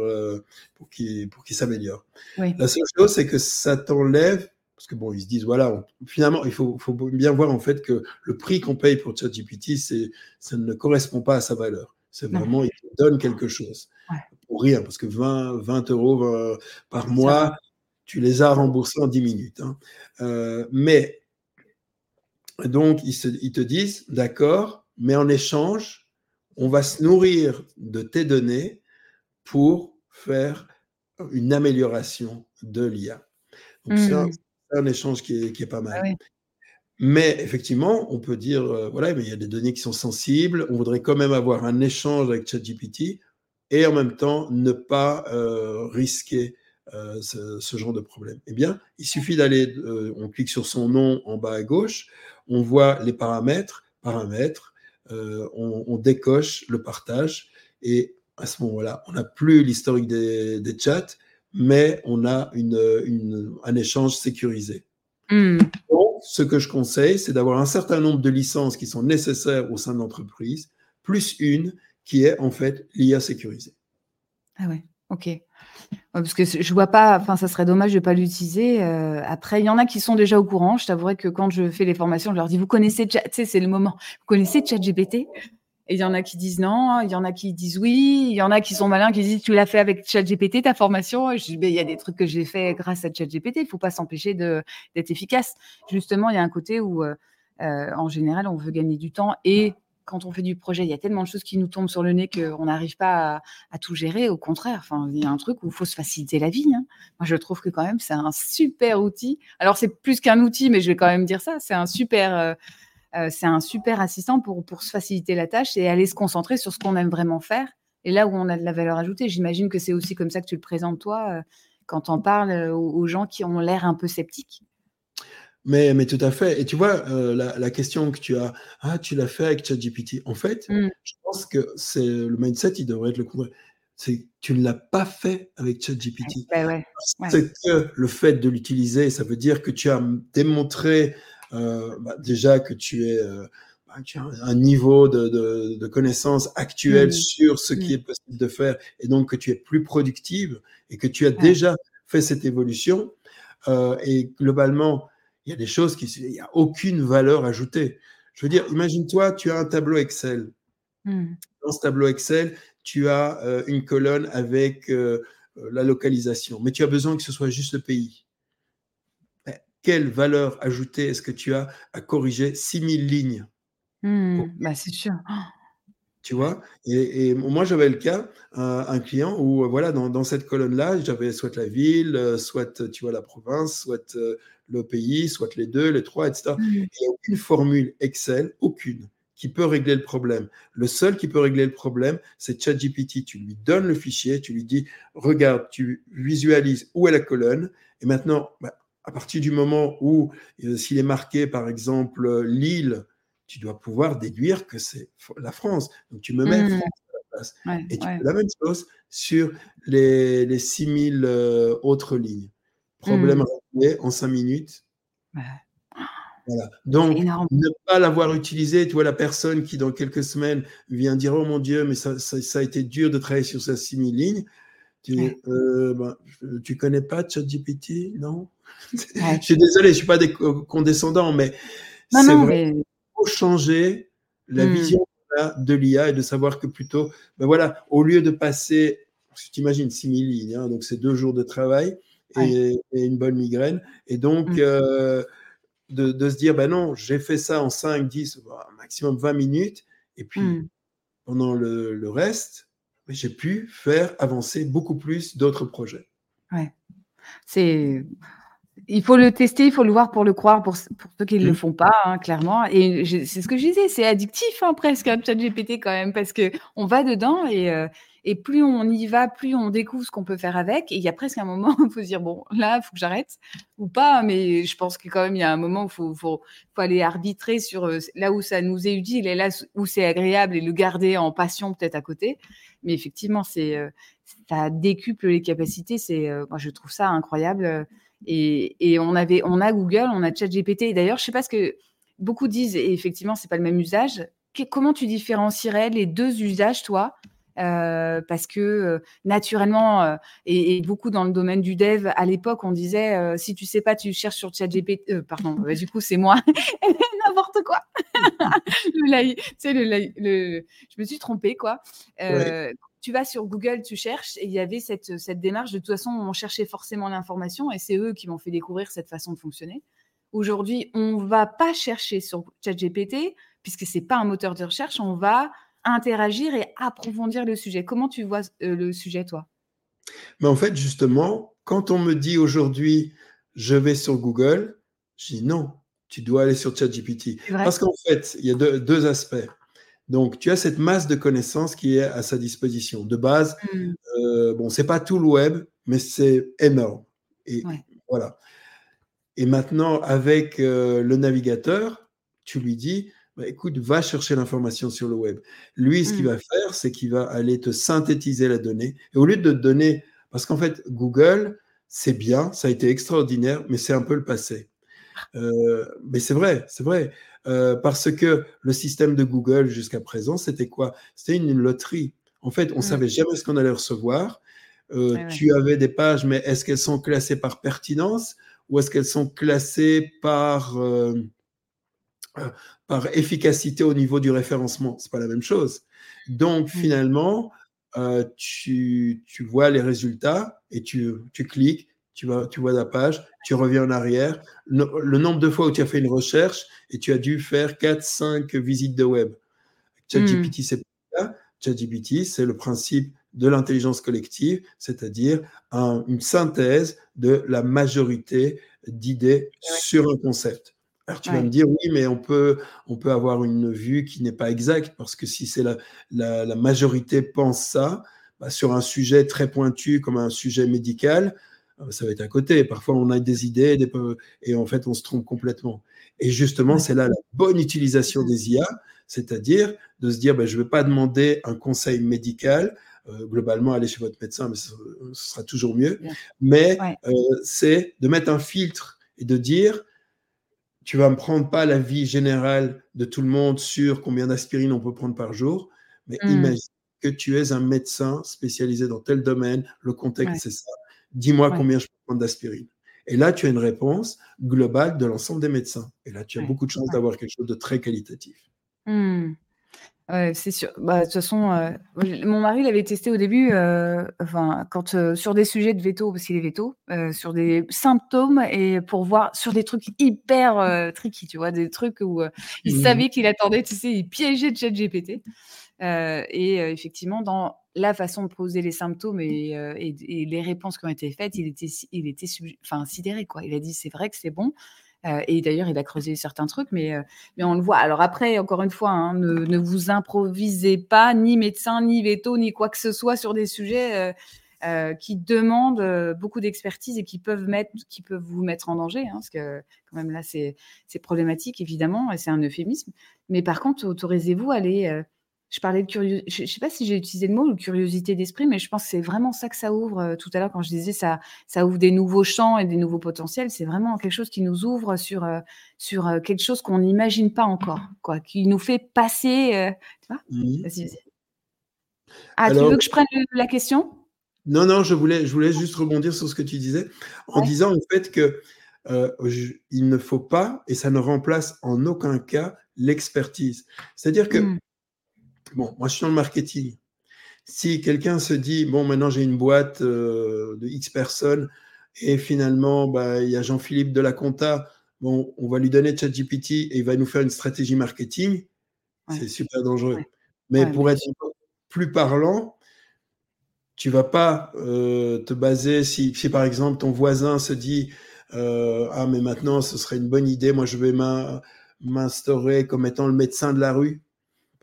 pour qu'il s'améliore. La seule chose, c'est que ça t'enlève parce que bon, ils se disent, voilà, finalement, il faut, bien voir en fait que le prix qu'on paye pour ChatGPT, ça ne correspond pas à sa valeur. C'est vraiment, il te donne quelque chose. Pour rien, parce que 20, 20 euros euh, par mois, tu les as remboursés en 10 minutes. Hein. Euh, mais, donc, ils, ils te disent, d'accord, mais en échange, on va se nourrir de tes données pour faire une amélioration de l'IA. Donc, mmh un échange qui est, pas mal. Ah mais effectivement, on peut dire, euh, voilà, mais il y a des données qui sont sensibles, on voudrait quand même avoir un échange avec ChatGPT et en même temps ne pas euh, risquer euh, ce, genre de problème. Eh bien, il suffit d'aller, on clique sur son nom en bas à gauche, on voit les paramètres, paramètres, on, décoche le partage et à ce moment-là, on n'a plus l'historique des, des chats, mais on a une, un échange sécurisé. Donc, ce que je conseille, c'est d'avoir un certain nombre de licences qui sont nécessaires au sein de l'entreprise, plus une qui est en fait l'IA sécurisée. Ah ouais, ok. Parce que je vois pas, enfin, ça serait dommage de ne pas l'utiliser. Euh, après, il y en a qui sont déjà au courant. Je t'avouerai que quand je fais les formations, je leur dis Vous connaissez, tu c'est le moment, vous connaissez ChatGPT et il y en a qui disent non, il y en a qui disent oui, il y en a qui sont malins qui disent tu l'as fait avec ChatGPT ta formation. je dis il y a des trucs que j'ai fait grâce à ChatGPT. Il faut pas s'empêcher d'être efficace. Justement, il y a un côté où euh, euh, en général on veut gagner du temps et quand on fait du projet, il y a tellement de choses qui nous tombent sur le nez qu'on n'arrive pas à, tout gérer. Au contraire, enfin, il y a un truc où il faut se faciliter la vie. Hein. Moi, je trouve que quand même, c'est un super outil. Alors, c'est plus qu'un outil, mais je vais quand même dire ça. C'est un super, euh, euh, c'est un super assistant pour, pour se faciliter la tâche et aller se concentrer sur ce qu'on aime vraiment faire et là où on a de la valeur ajoutée. J'imagine que c'est aussi comme ça que tu le présentes, toi, euh, quand on parle euh, aux, gens qui ont l'air un peu sceptiques. Mais, mais tout à fait. Et tu vois, la, question que tu as, ah, tu l'as fait avec ChatGPT? En fait, mmh. je pense que c'est le mindset, il devrait être le contraire. C'est tu ne l'as pas fait avec ChatGPT. C'est que le fait de l'utiliser, ça veut dire que tu as démontré bah, déjà que tu es euh, bah, un niveau de, de, de connaissance actuel mmh. sur ce qui mmh. est possible de faire et donc que tu es plus productive et que tu as déjà fait cette évolution. Euh, et globalement, il y a des choses qui, il n'y a aucune valeur ajoutée. Je veux dire, imagine-toi, tu as un tableau Excel. Mmh. Dans ce tableau Excel, tu as euh, une colonne avec euh, la localisation, mais tu as besoin que ce soit juste le pays quelle valeur ajoutée est-ce que tu as à corriger 6000 lignes Mmh, bah, c'est sûr. Tu vois? Et, et, moi, j'avais le cas, un, un client où, voilà, dans, dans cette colonne-là, j'avais soit la ville, euh, soit, tu vois, la province, soit euh, le pays, soit les deux, les trois, etc. Mmh. il n'y a aucune formule Excel, aucune, qui peut régler le problème. Le seul qui peut régler le problème, c'est ChatGPT. Tu lui donnes le fichier, tu lui dis, regarde, tu visualises où est la colonne, et maintenant, bah, à partir du moment où, euh, s'il est marqué, par exemple, Lille, tu dois pouvoir déduire que c'est la France. Donc tu me mets Mmh. France à la place. Ouais, Et tu ouais. fais la même chose sur les, les 6000 euh, autres lignes. Problème Mmh. réglé en 5 minutes. Ouais. Voilà. C'est Donc, ne pas l'avoir utilisé, tu vois, la personne qui, dans quelques semaines, vient dire Oh mon Dieu, mais ça, ça, ça a été dur de travailler sur ces 6000 lignes. Tu euh, ben, Tu connais pas ChatGPT Non? Ouais. Je suis désolé, je ne suis pas des condescendant, mais c'est non, vrai mais faut changer la Mmh. vision de l'IA et de savoir que plutôt, ben voilà, au lieu de passer, tu imagines 6000 lignes, hein, donc c'est deux jours de travail et, Ouais. et une bonne migraine, et donc Mmh. euh, de, de se dire, ben non, j'ai fait ça en 5, 10, voire maximum 20 minutes, et puis Mmh. pendant le, le reste, j'ai pu faire avancer beaucoup plus d'autres projets. Ouais. C'est il faut le tester, il faut le voir pour le croire, pour, pour ceux qui ne le Mmh. font pas, hein, clairement. Et c'est ce que je disais, c'est addictif hein, presque, un chat GPT quand même, parce que on va dedans et, euh, et plus on y va, plus on découvre ce qu'on peut faire avec. Et il y a presque un moment où il faut se dire, bon, là, il faut que j'arrête ou pas. Mais je pense que quand même, il y a un moment où il faut, faut, faut aller arbitrer sur euh, là où ça nous est utile et là où c'est agréable et le garder en passion peut-être à côté. Mais effectivement, c'est euh, ça décuple les capacités. C'est, euh, moi, je trouve ça incroyable. Et, on avait, on a Google, on a ChatGPT. Et d'ailleurs, je sais pas ce que beaucoup disent. Et effectivement, c'est pas le même usage. Comment tu différencierais les deux usages, toi euh, parce que euh, naturellement, euh, et, beaucoup dans le domaine du dev, à l'époque, on disait si tu sais pas, tu cherches sur ChatGPT. pardon, bah, du coup, c'est moi. N'importe quoi. le, le, le, je me suis trompée, quoi. Tu vas sur Google, tu cherches, et il y avait cette, cette démarche. De toute façon, on cherchait forcément l'information, et c'est eux qui m'ont fait découvrir cette façon de fonctionner. Aujourd'hui, on va pas chercher sur ChatGPT, puisque c'est pas un moteur de recherche, on va interagir et approfondir le sujet. Comment tu vois euh, le sujet, toi? Mais en fait, justement, quand on me dit aujourd'hui, je vais sur Google, je dis non, tu dois aller sur ChatGPT. Parce qu'en fait, il y a deux, deux, aspects. Donc, tu as cette masse de connaissances qui est à sa disposition. De base, mmh. euh, bon, c'est pas tout le web, mais c'est énorme. Et ouais. voilà. Et maintenant, avec euh, le navigateur, tu lui dis, bah, écoute, va chercher l'information sur le web. Lui, ce qu'il va faire, c'est qu'il va aller te synthétiser la donnée. Et au lieu de te donner, parce qu'en fait, Google, c'est bien, ça a été extraordinaire, mais c'est un peu le passé. Euh, mais c'est vrai, c'est vrai. Euh, parce que le système de Google jusqu'à présent, c'était quoi? C'était une, une, loterie. En fait, on ne mmh. savait jamais ce qu'on allait recevoir. Euh, ouais, tu avais des pages, mais est-ce qu'elles sont classées par pertinence? Ou est-ce qu'elles sont classées par, euh, par efficacité au niveau du référencement? C'est pas la même chose. Donc, mmh. finalement, tu, tu, vois les résultats et tu, tu cliques, tu, vas, tu vois la page, tu reviens en arrière. Le, le, nombre de fois où tu as fait une recherche et tu as dû faire 4, 5 visites de web. ChatGPT, mmh. c'est pas ça. ChatGPT, c'est le principe de l'intelligence collective, c'est-à-dire un, une synthèse de la majorité d'idées ouais. sur un concept. Alors tu ouais. vas me dire, oui, mais on peut, on peut avoir une vue qui n'est pas exacte, parce que si c'est la, la, la, majorité pense ça, bah, sur un sujet très pointu comme un sujet médical, ça va être à côté. Parfois, on a des idées des, et en fait, on se trompe complètement. Et justement, c'est là la bonne utilisation des IA, c'est-à-dire de se dire, bah, je ne vais pas demander un conseil médical, euh, globalement, aller chez votre médecin, mais ce, ce sera toujours mieux, mais ouais. euh, c'est de mettre un filtre et de dire, tu vas me prendre pas la vie générale de tout le monde sur combien d'aspirine on peut prendre par jour, mais mmh. imagine que tu es un médecin spécialisé dans tel domaine, le contexte ouais. c'est ça, dis-moi ouais. combien je peux prendre d'aspirine. Et là, tu as une réponse globale de l'ensemble des médecins. Et là, tu as beaucoup de chance d'avoir quelque chose de très qualitatif. Mmh. c'est sûr. Bah, de toute façon, euh, mon mari l'avait testé au début, euh, enfin, quand, euh, sur des sujets de veto, parce qu'il est veto, sur des symptômes et pour voir sur des trucs hyper, tricky, tu vois? Des trucs où, il mmh savait qu'il attendait, tu sais, il piégeait ChatGPT. Et effectivement, dans la façon de poser les symptômes et et les réponses qui ont été faites, il était il était enfin, sidéré, quoi. Il a dit: «C'est vrai que c'est bon». Euh, et d'ailleurs, il a creusé certains trucs, mais, euh, mais on le voit. Alors après, encore une fois, hein, ne, vous improvisez pas, ni médecin, ni veto, ni quoi que ce soit sur des sujets euh, qui demandent beaucoup d'expertise et qui peuvent, mettre, qui peuvent vous mettre en danger. Hein, parce que quand même là, c'est problématique, évidemment, et c'est un euphémisme. Mais par contre, autorisez-vous à aller je parlais de curiosité, je ne sais pas si j'ai utilisé le mot ou curiosité d'esprit, mais je pense que c'est vraiment ça que ça ouvre euh, tout à l'heure quand je disais ça, ça ouvre des nouveaux champs et des nouveaux potentiels. C'est vraiment quelque chose qui nous ouvre sur, euh, sur euh, quelque chose qu'on n'imagine pas encore, quoi, qui nous fait passer. tu vois? Mmh vas-y, vas-y. Ah, tu veux que je prenne la question? Non, non, je voulais, je voulais juste rebondir sur ce que tu disais en disant en fait que il ne faut pas, et ça ne remplace en aucun cas l'expertise. C'est-à-dire que mmh. Bon, moi, je suis dans le marketing. Si quelqu'un se dit, bon, maintenant j'ai une boîte euh, de X personnes et finalement, bah, il y a Jean-Philippe de la Compta, bon, on va lui donner ChatGPT et il va nous faire une stratégie marketing, c'est super dangereux. Mais pour être plus parlant, tu vas pas euh, te baser, si, si, par exemple ton voisin se dit, euh, ah, mais maintenant ce serait une bonne idée, moi je vais m'instaurer comme étant le médecin de la rue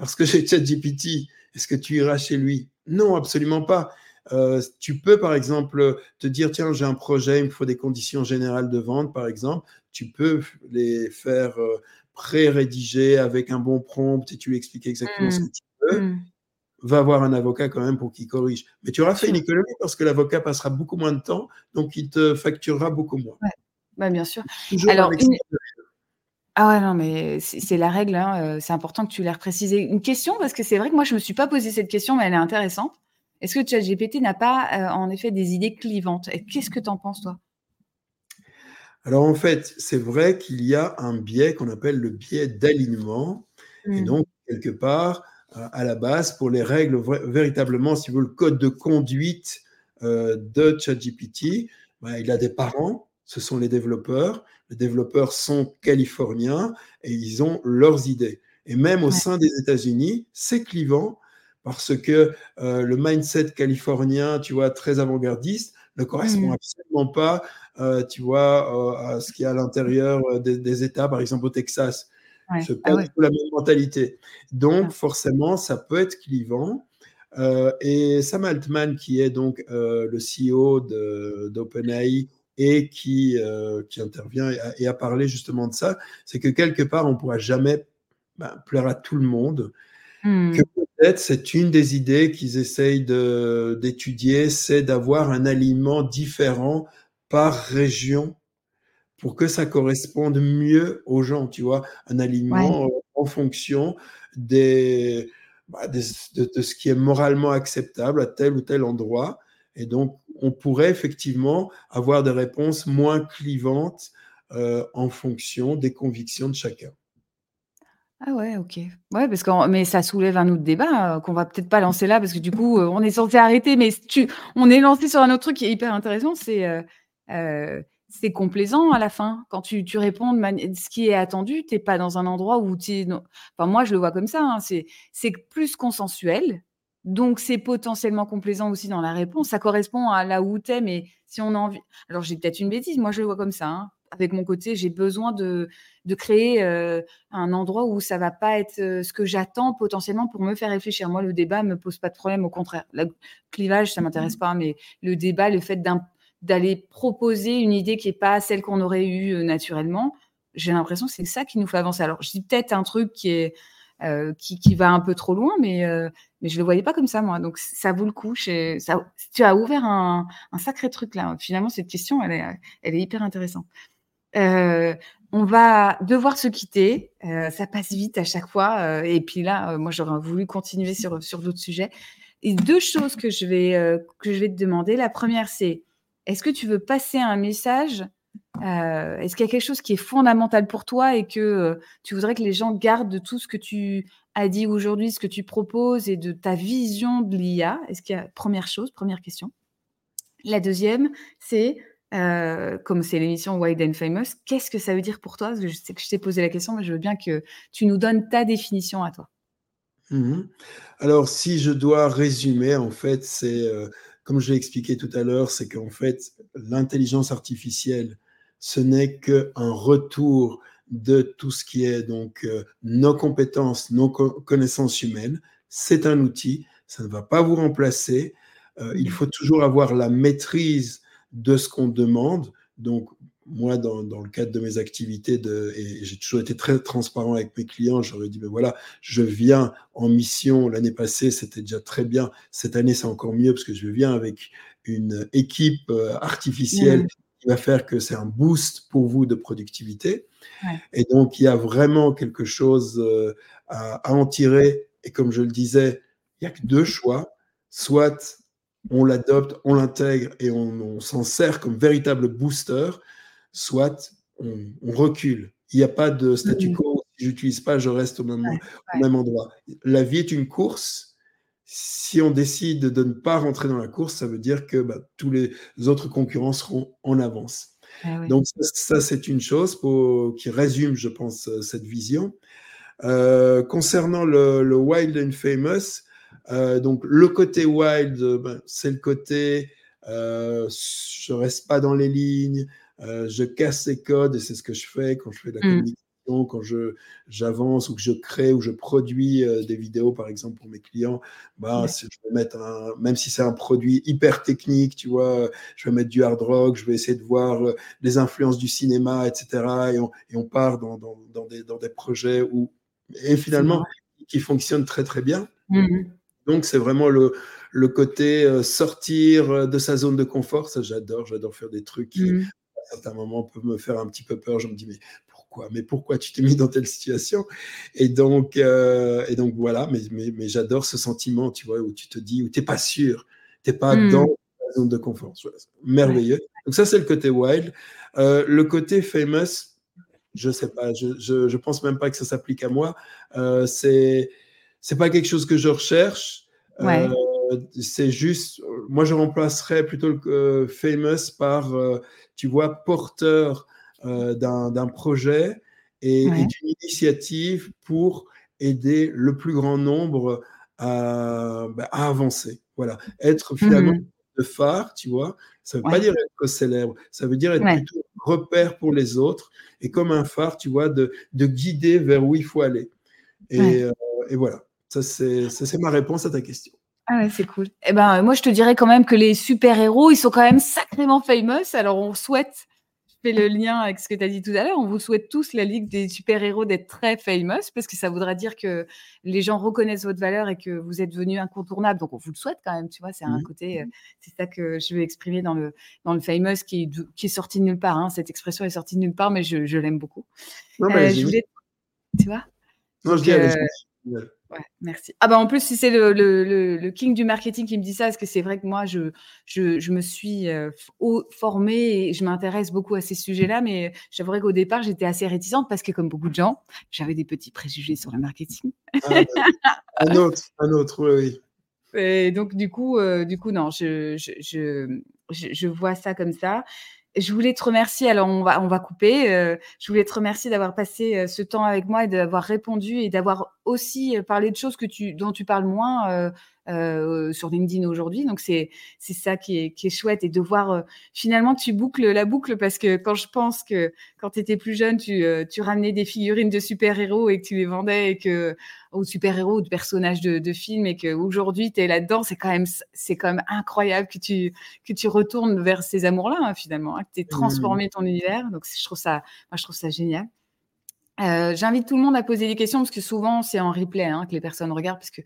parce que j'ai ChatGPT, est-ce que tu iras chez lui? Non, absolument pas. Euh, tu peux, par exemple, te dire, tiens, j'ai un projet, il me faut des conditions générales de vente, par exemple. Tu peux les faire euh, pré-rédiger avec un bon prompt et tu lui expliques exactement ce que mmh. tu veux. Mmh. Va voir un avocat quand même pour qu'il corrige. Mais tu auras fait une économie parce que l'avocat passera beaucoup moins de temps, donc il te facturera beaucoup moins. Ouais. Bah, bien sûr. Alors, une... Ah ouais, non, mais c'est la règle, hein, c'est important que tu l'aies reprécisé. Une question, parce que c'est vrai que moi, je me suis pas posé cette question, mais elle est intéressante. Est-ce que ChatGPT n'a pas, en effet, des idées clivantes? Et qu'est-ce que tu en penses, toi? Alors, en fait, c'est vrai qu'il y a un biais qu'on appelle le biais d'alignement et mmh. donc quelque part, à la base, pour les règles véritablement, si vous le code de conduite, de ChatGPT, bah, il a des parents, ce sont les développeurs les développeurs sont californiens et ils ont leurs idées. Et même au sein des États-Unis, c'est clivant parce que euh, le mindset californien, tu vois, très avant-gardiste, ne correspond mmh. absolument pas, euh, tu vois, euh, à ce qu'il y a à l'intérieur des, États, par exemple au Texas. Ouais. C'est pas ah la même mentalité. Donc, forcément, ça peut être clivant. et Sam Altman, qui est donc le CEO d'OpenAI, et qui, euh, qui intervient et a, parlé justement de ça, c'est que quelque part, on ne pourra jamais ben, plaire à tout le monde. Hmm. Que peut-être c'est une des idées qu'ils essayent d'étudier, c'est d'avoir un aliment différent par région pour que ça corresponde mieux aux gens, tu vois, un aliment euh, en fonction des, bah, de, de, ce qui est moralement acceptable à tel ou tel endroit. Et donc, on pourrait effectivement avoir des réponses moins clivantes euh, en fonction des convictions de chacun. Ah ouais, ok. Ouais, parce que mais ça soulève un autre débat euh, qu'on va peut-être pas lancer là parce que du coup, euh, on est censé arrêter, mais tu, on est lancé sur un autre truc qui est hyper intéressant, c'est c'est complaisant à la fin quand tu, tu réponds de ce qui est attendu, tu n'es pas dans un endroit où tu enfin moi je le vois comme ça, hein, c'est c'est plus consensuel, donc, c'est potentiellement complaisant aussi dans la réponse. Ça correspond à là où tu es, mais si on a envie. Alors, j'ai peut-être une bêtise, moi, je le vois comme ça. Hein. Avec mon côté, j'ai besoin de, de créer euh, un endroit où ça va pas être euh, ce que j'attends potentiellement pour me faire réfléchir. Moi, le débat me pose pas de problème, au contraire. Le clivage, ça m'intéresse pas, mais le débat, le fait d'aller proposer une idée qui est pas celle qu'on aurait eue euh, naturellement, j'ai l'impression que c'est ça qui nous fait avancer. Alors, je dis peut-être un truc qui est euh, qui, va un peu trop loin, mais, euh, mais je ne le voyais pas comme ça, moi. Donc, ça vaut le coup. Tu as ouvert un, sacré truc là. Finalement, cette question, elle est, hyper intéressante. Euh, on va devoir se quitter. Ça passe vite à chaque fois. Et puis là, moi, j'aurais voulu continuer sur, d'autres sujets. Et deux choses que je vais te demander. La première, c'est est-ce que tu veux passer un message est-ce qu'il y a quelque chose qui est fondamental pour toi et que tu voudrais que les gens gardent de tout ce que tu a dit aujourd'hui ce que tu proposes et de ta vision de l'IA Est-ce qu'il y a première chose, première question. La deuxième, c'est euh, comme c'est l'émission Wide and Famous, qu'est-ce que ça veut dire pour toi? Je sais que je t'ai posé la question, mais je veux bien que tu nous donnes ta définition à toi. Mmh Alors, si je dois résumer, en fait, c'est, euh, comme je l'ai expliqué tout à l'heure, c'est qu'en fait, l'intelligence artificielle, ce n'est qu'un retour de tout ce qui est donc euh, nos compétences, nos connaissances humaines. C'est un outil, ça ne va pas vous remplacer. il mmh. faut toujours avoir la maîtrise de ce qu'on demande. Donc, moi, dans, le cadre de mes activités, j'ai toujours été très transparent avec mes clients, j'aurais dit, mais voilà, je viens en mission. L'année passée, c'était déjà très bien. Cette année, c'est encore mieux parce que je viens avec une équipe euh, artificielle mmh. Qui va faire que c'est un boost pour vous de productivité. Et donc, il y a vraiment quelque chose euh, à, à en tirer. Et comme je le disais, il n'y a que deux choix. Soit on l'adopte, on l'intègre et on, s'en sert comme véritable booster, soit on, recule. Il n'y a pas de statu quo. Si j'utilise pas, je reste au même, même endroit. La vie est une course. Si on décide de ne pas rentrer dans la course, ça veut dire que bah, tous les autres concurrents seront en avance. Ah Donc ça, c'est une chose qui résume, je pense, cette vision. Euh, concernant le, le, Wild and Famous, euh, donc le côté wild, euh, ben, c'est le côté euh, je reste pas dans les lignes, je casse les codes et c'est ce que je fais quand je fais de la mm. communication, quand je j'avance ou que je crée ou je produis des vidéos par exemple pour mes clients. Bah, je vais mettre un, même si c'est un produit hyper technique, tu vois, je vais mettre du hard rock, je vais essayer de voir les influences du cinéma, etc. Et on, et on part dans, dans, dans, des, dans, des, projets où et finalement qui fonctionnent très très bien. Mm. Donc, c'est vraiment le, le côté euh, sortir euh, de sa zone de confort. Ça, j'adore. J'adore faire des trucs qui, mmh. à certains moments, peuvent me faire un petit peu peur. Je me dis, mais pourquoi Mais pourquoi tu t'es mis dans telle situation? Et donc, euh, et donc, voilà. Mais, mais, mais j'adore ce sentiment, tu vois, où tu te dis, où tu n'es pas sûr. Tu n'es pas mmh. dans la zone de confort. Merveilleux. Donc, ça, c'est le côté wild. le côté famous, je sais pas. Je, je, je, pense même pas que ça s'applique à moi. c'est c'est pas quelque chose que je recherche. Euh, c'est juste, moi je remplacerais plutôt le euh, famous par, euh, tu vois, porteur d'un projet et, d'une initiative pour aider le plus grand nombre à, bah, avancer. Voilà, être finalement mmh le phare, tu vois. Ça veut pas dire être célèbre, ça veut dire être plutôt repère pour les autres et comme un phare, tu vois, de, de guider vers où il faut aller. Et, et voilà. Ça, c'est ma réponse à ta question. Ah ouais, c'est cool. Eh ben, moi, je te dirais quand même que les super-héros, ils sont quand même sacrément famous. Alors, on souhaite, fais le lien avec ce que tu as dit tout à l'heure, on vous souhaite tous, la Ligue des super-héros, d'être très famous, parce que ça voudra dire que les gens reconnaissent votre valeur et que vous êtes devenu incontournable. Donc, on vous le souhaite quand même, tu vois. C'est un mmh. côté, euh, c'est ça que je veux exprimer dans le, dans le famous qui est, qui est sorti de nulle part. Hein. Cette expression est sortie de nulle part, mais je, je l'aime beaucoup. Non, euh, je voulais... Tu vois? Non, je dis, euh, Ouais, merci. Ah bah en plus, si c'est le, le, le, king du marketing qui me dit ça, parce que c'est vrai que moi, je, je, je me suis euh, formée et je m'intéresse beaucoup à ces sujets-là, mais j'avouerais qu'au départ, j'étais assez réticente parce que, comme beaucoup de gens, j'avais des petits préjugés sur le marketing. Ah, un autre, un autre, oui, oui. Et donc, du coup, euh, du coup non, je, je, je, je, vois ça comme ça je voulais te remercier. Alors, on va, on va couper. Euh, je voulais te remercier d'avoir passé euh, ce temps avec moi et d'avoir répondu et d'avoir aussi euh, parlé de choses que tu, dont tu parles moins euh, sur LinkedIn aujourd'hui. Donc c'est c'est ça qui est, qui est chouette et de voir euh, finalement tu boucles la boucle parce que quand je pense que quand tu étais plus jeune, tu, euh, tu ramenais des figurines de super-héros et que tu les vendais et que ou super-héros ou de personnages de, de films et qu'aujourd'hui tu es là-dedans, c'est quand même c'est quand même incroyable que tu que tu retournes vers ces amours-là hein, finalement, hein, que tu aies transformé ton univers. Donc je trouve ça moi je trouve ça génial. Euh, J'invite tout le monde à poser des questions parce que souvent c'est en replay hein, que les personnes regardent parce que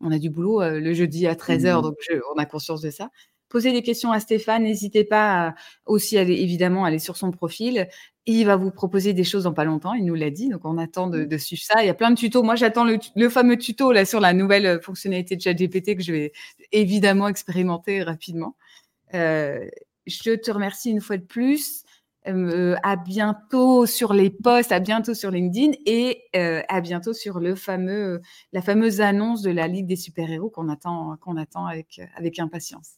on a du boulot le jeudi à 13h, mmh donc on a conscience de ça. Posez des questions à Stéphane, n'hésitez pas à aussi aller, évidemment, aller sur son profil. Il va vous proposer des choses dans pas longtemps, il nous l'a dit, donc on attend de, mmh. suivre ça. Il y a plein de tutos. Moi, j'attends le, fameux tuto là sur la nouvelle fonctionnalité de ChatGPT que je vais évidemment expérimenter rapidement. je te remercie une fois de plus. À bientôt sur les posts, à bientôt sur LinkedIn et à bientôt sur le fameux, la fameuse annonce de la Ligue des super-héros qu'on attend, qu'on attend avec, avec impatience.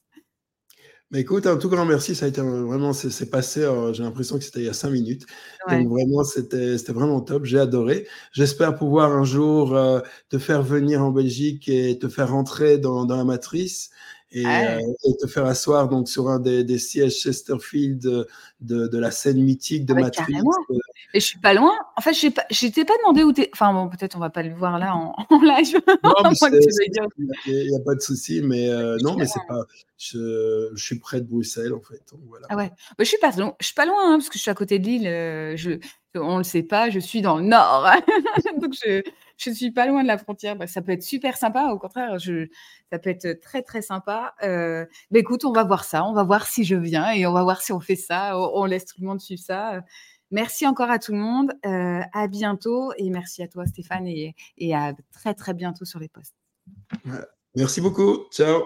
Mais écoute, un tout grand merci. Ça a été vraiment, c'est passé. J'ai l'impression que c'était il y a cinq minutes. Donc vraiment, c'était vraiment top. J'ai adoré. J'espère pouvoir un jour te faire venir en Belgique et te faire rentrer dans, dans la matrice. Euh, et, te faire asseoir donc sur un des, sièges Chesterfield de, de, la scène mythique de ah Matrix. Euh. Et je suis pas loin. En fait, je t'ai pas demandé où es. Enfin bon, peut-être on va pas le voir là en, live. Il n'y a, pas de souci, mais euh, non, mais c'est pas. Je, je, suis près de Bruxelles en fait. voilà. Ah ouais. Bah, je suis pas loin. Je suis pas loin hein, parce que je suis à côté de Lille. je, on le sait pas. Je suis dans le nord, donc je je suis pas loin de la frontière. Bah, ça peut être super sympa. Au contraire, je, ça peut être très très sympa. Euh, bah, écoute, on va voir ça. On va voir si je viens et on va voir si on fait ça. On, laisse tout le monde suivre ça. Merci encore à tout le monde. Euh, à bientôt et merci à toi Stéphane et, et à très très bientôt sur les postes. Merci beaucoup. Ciao.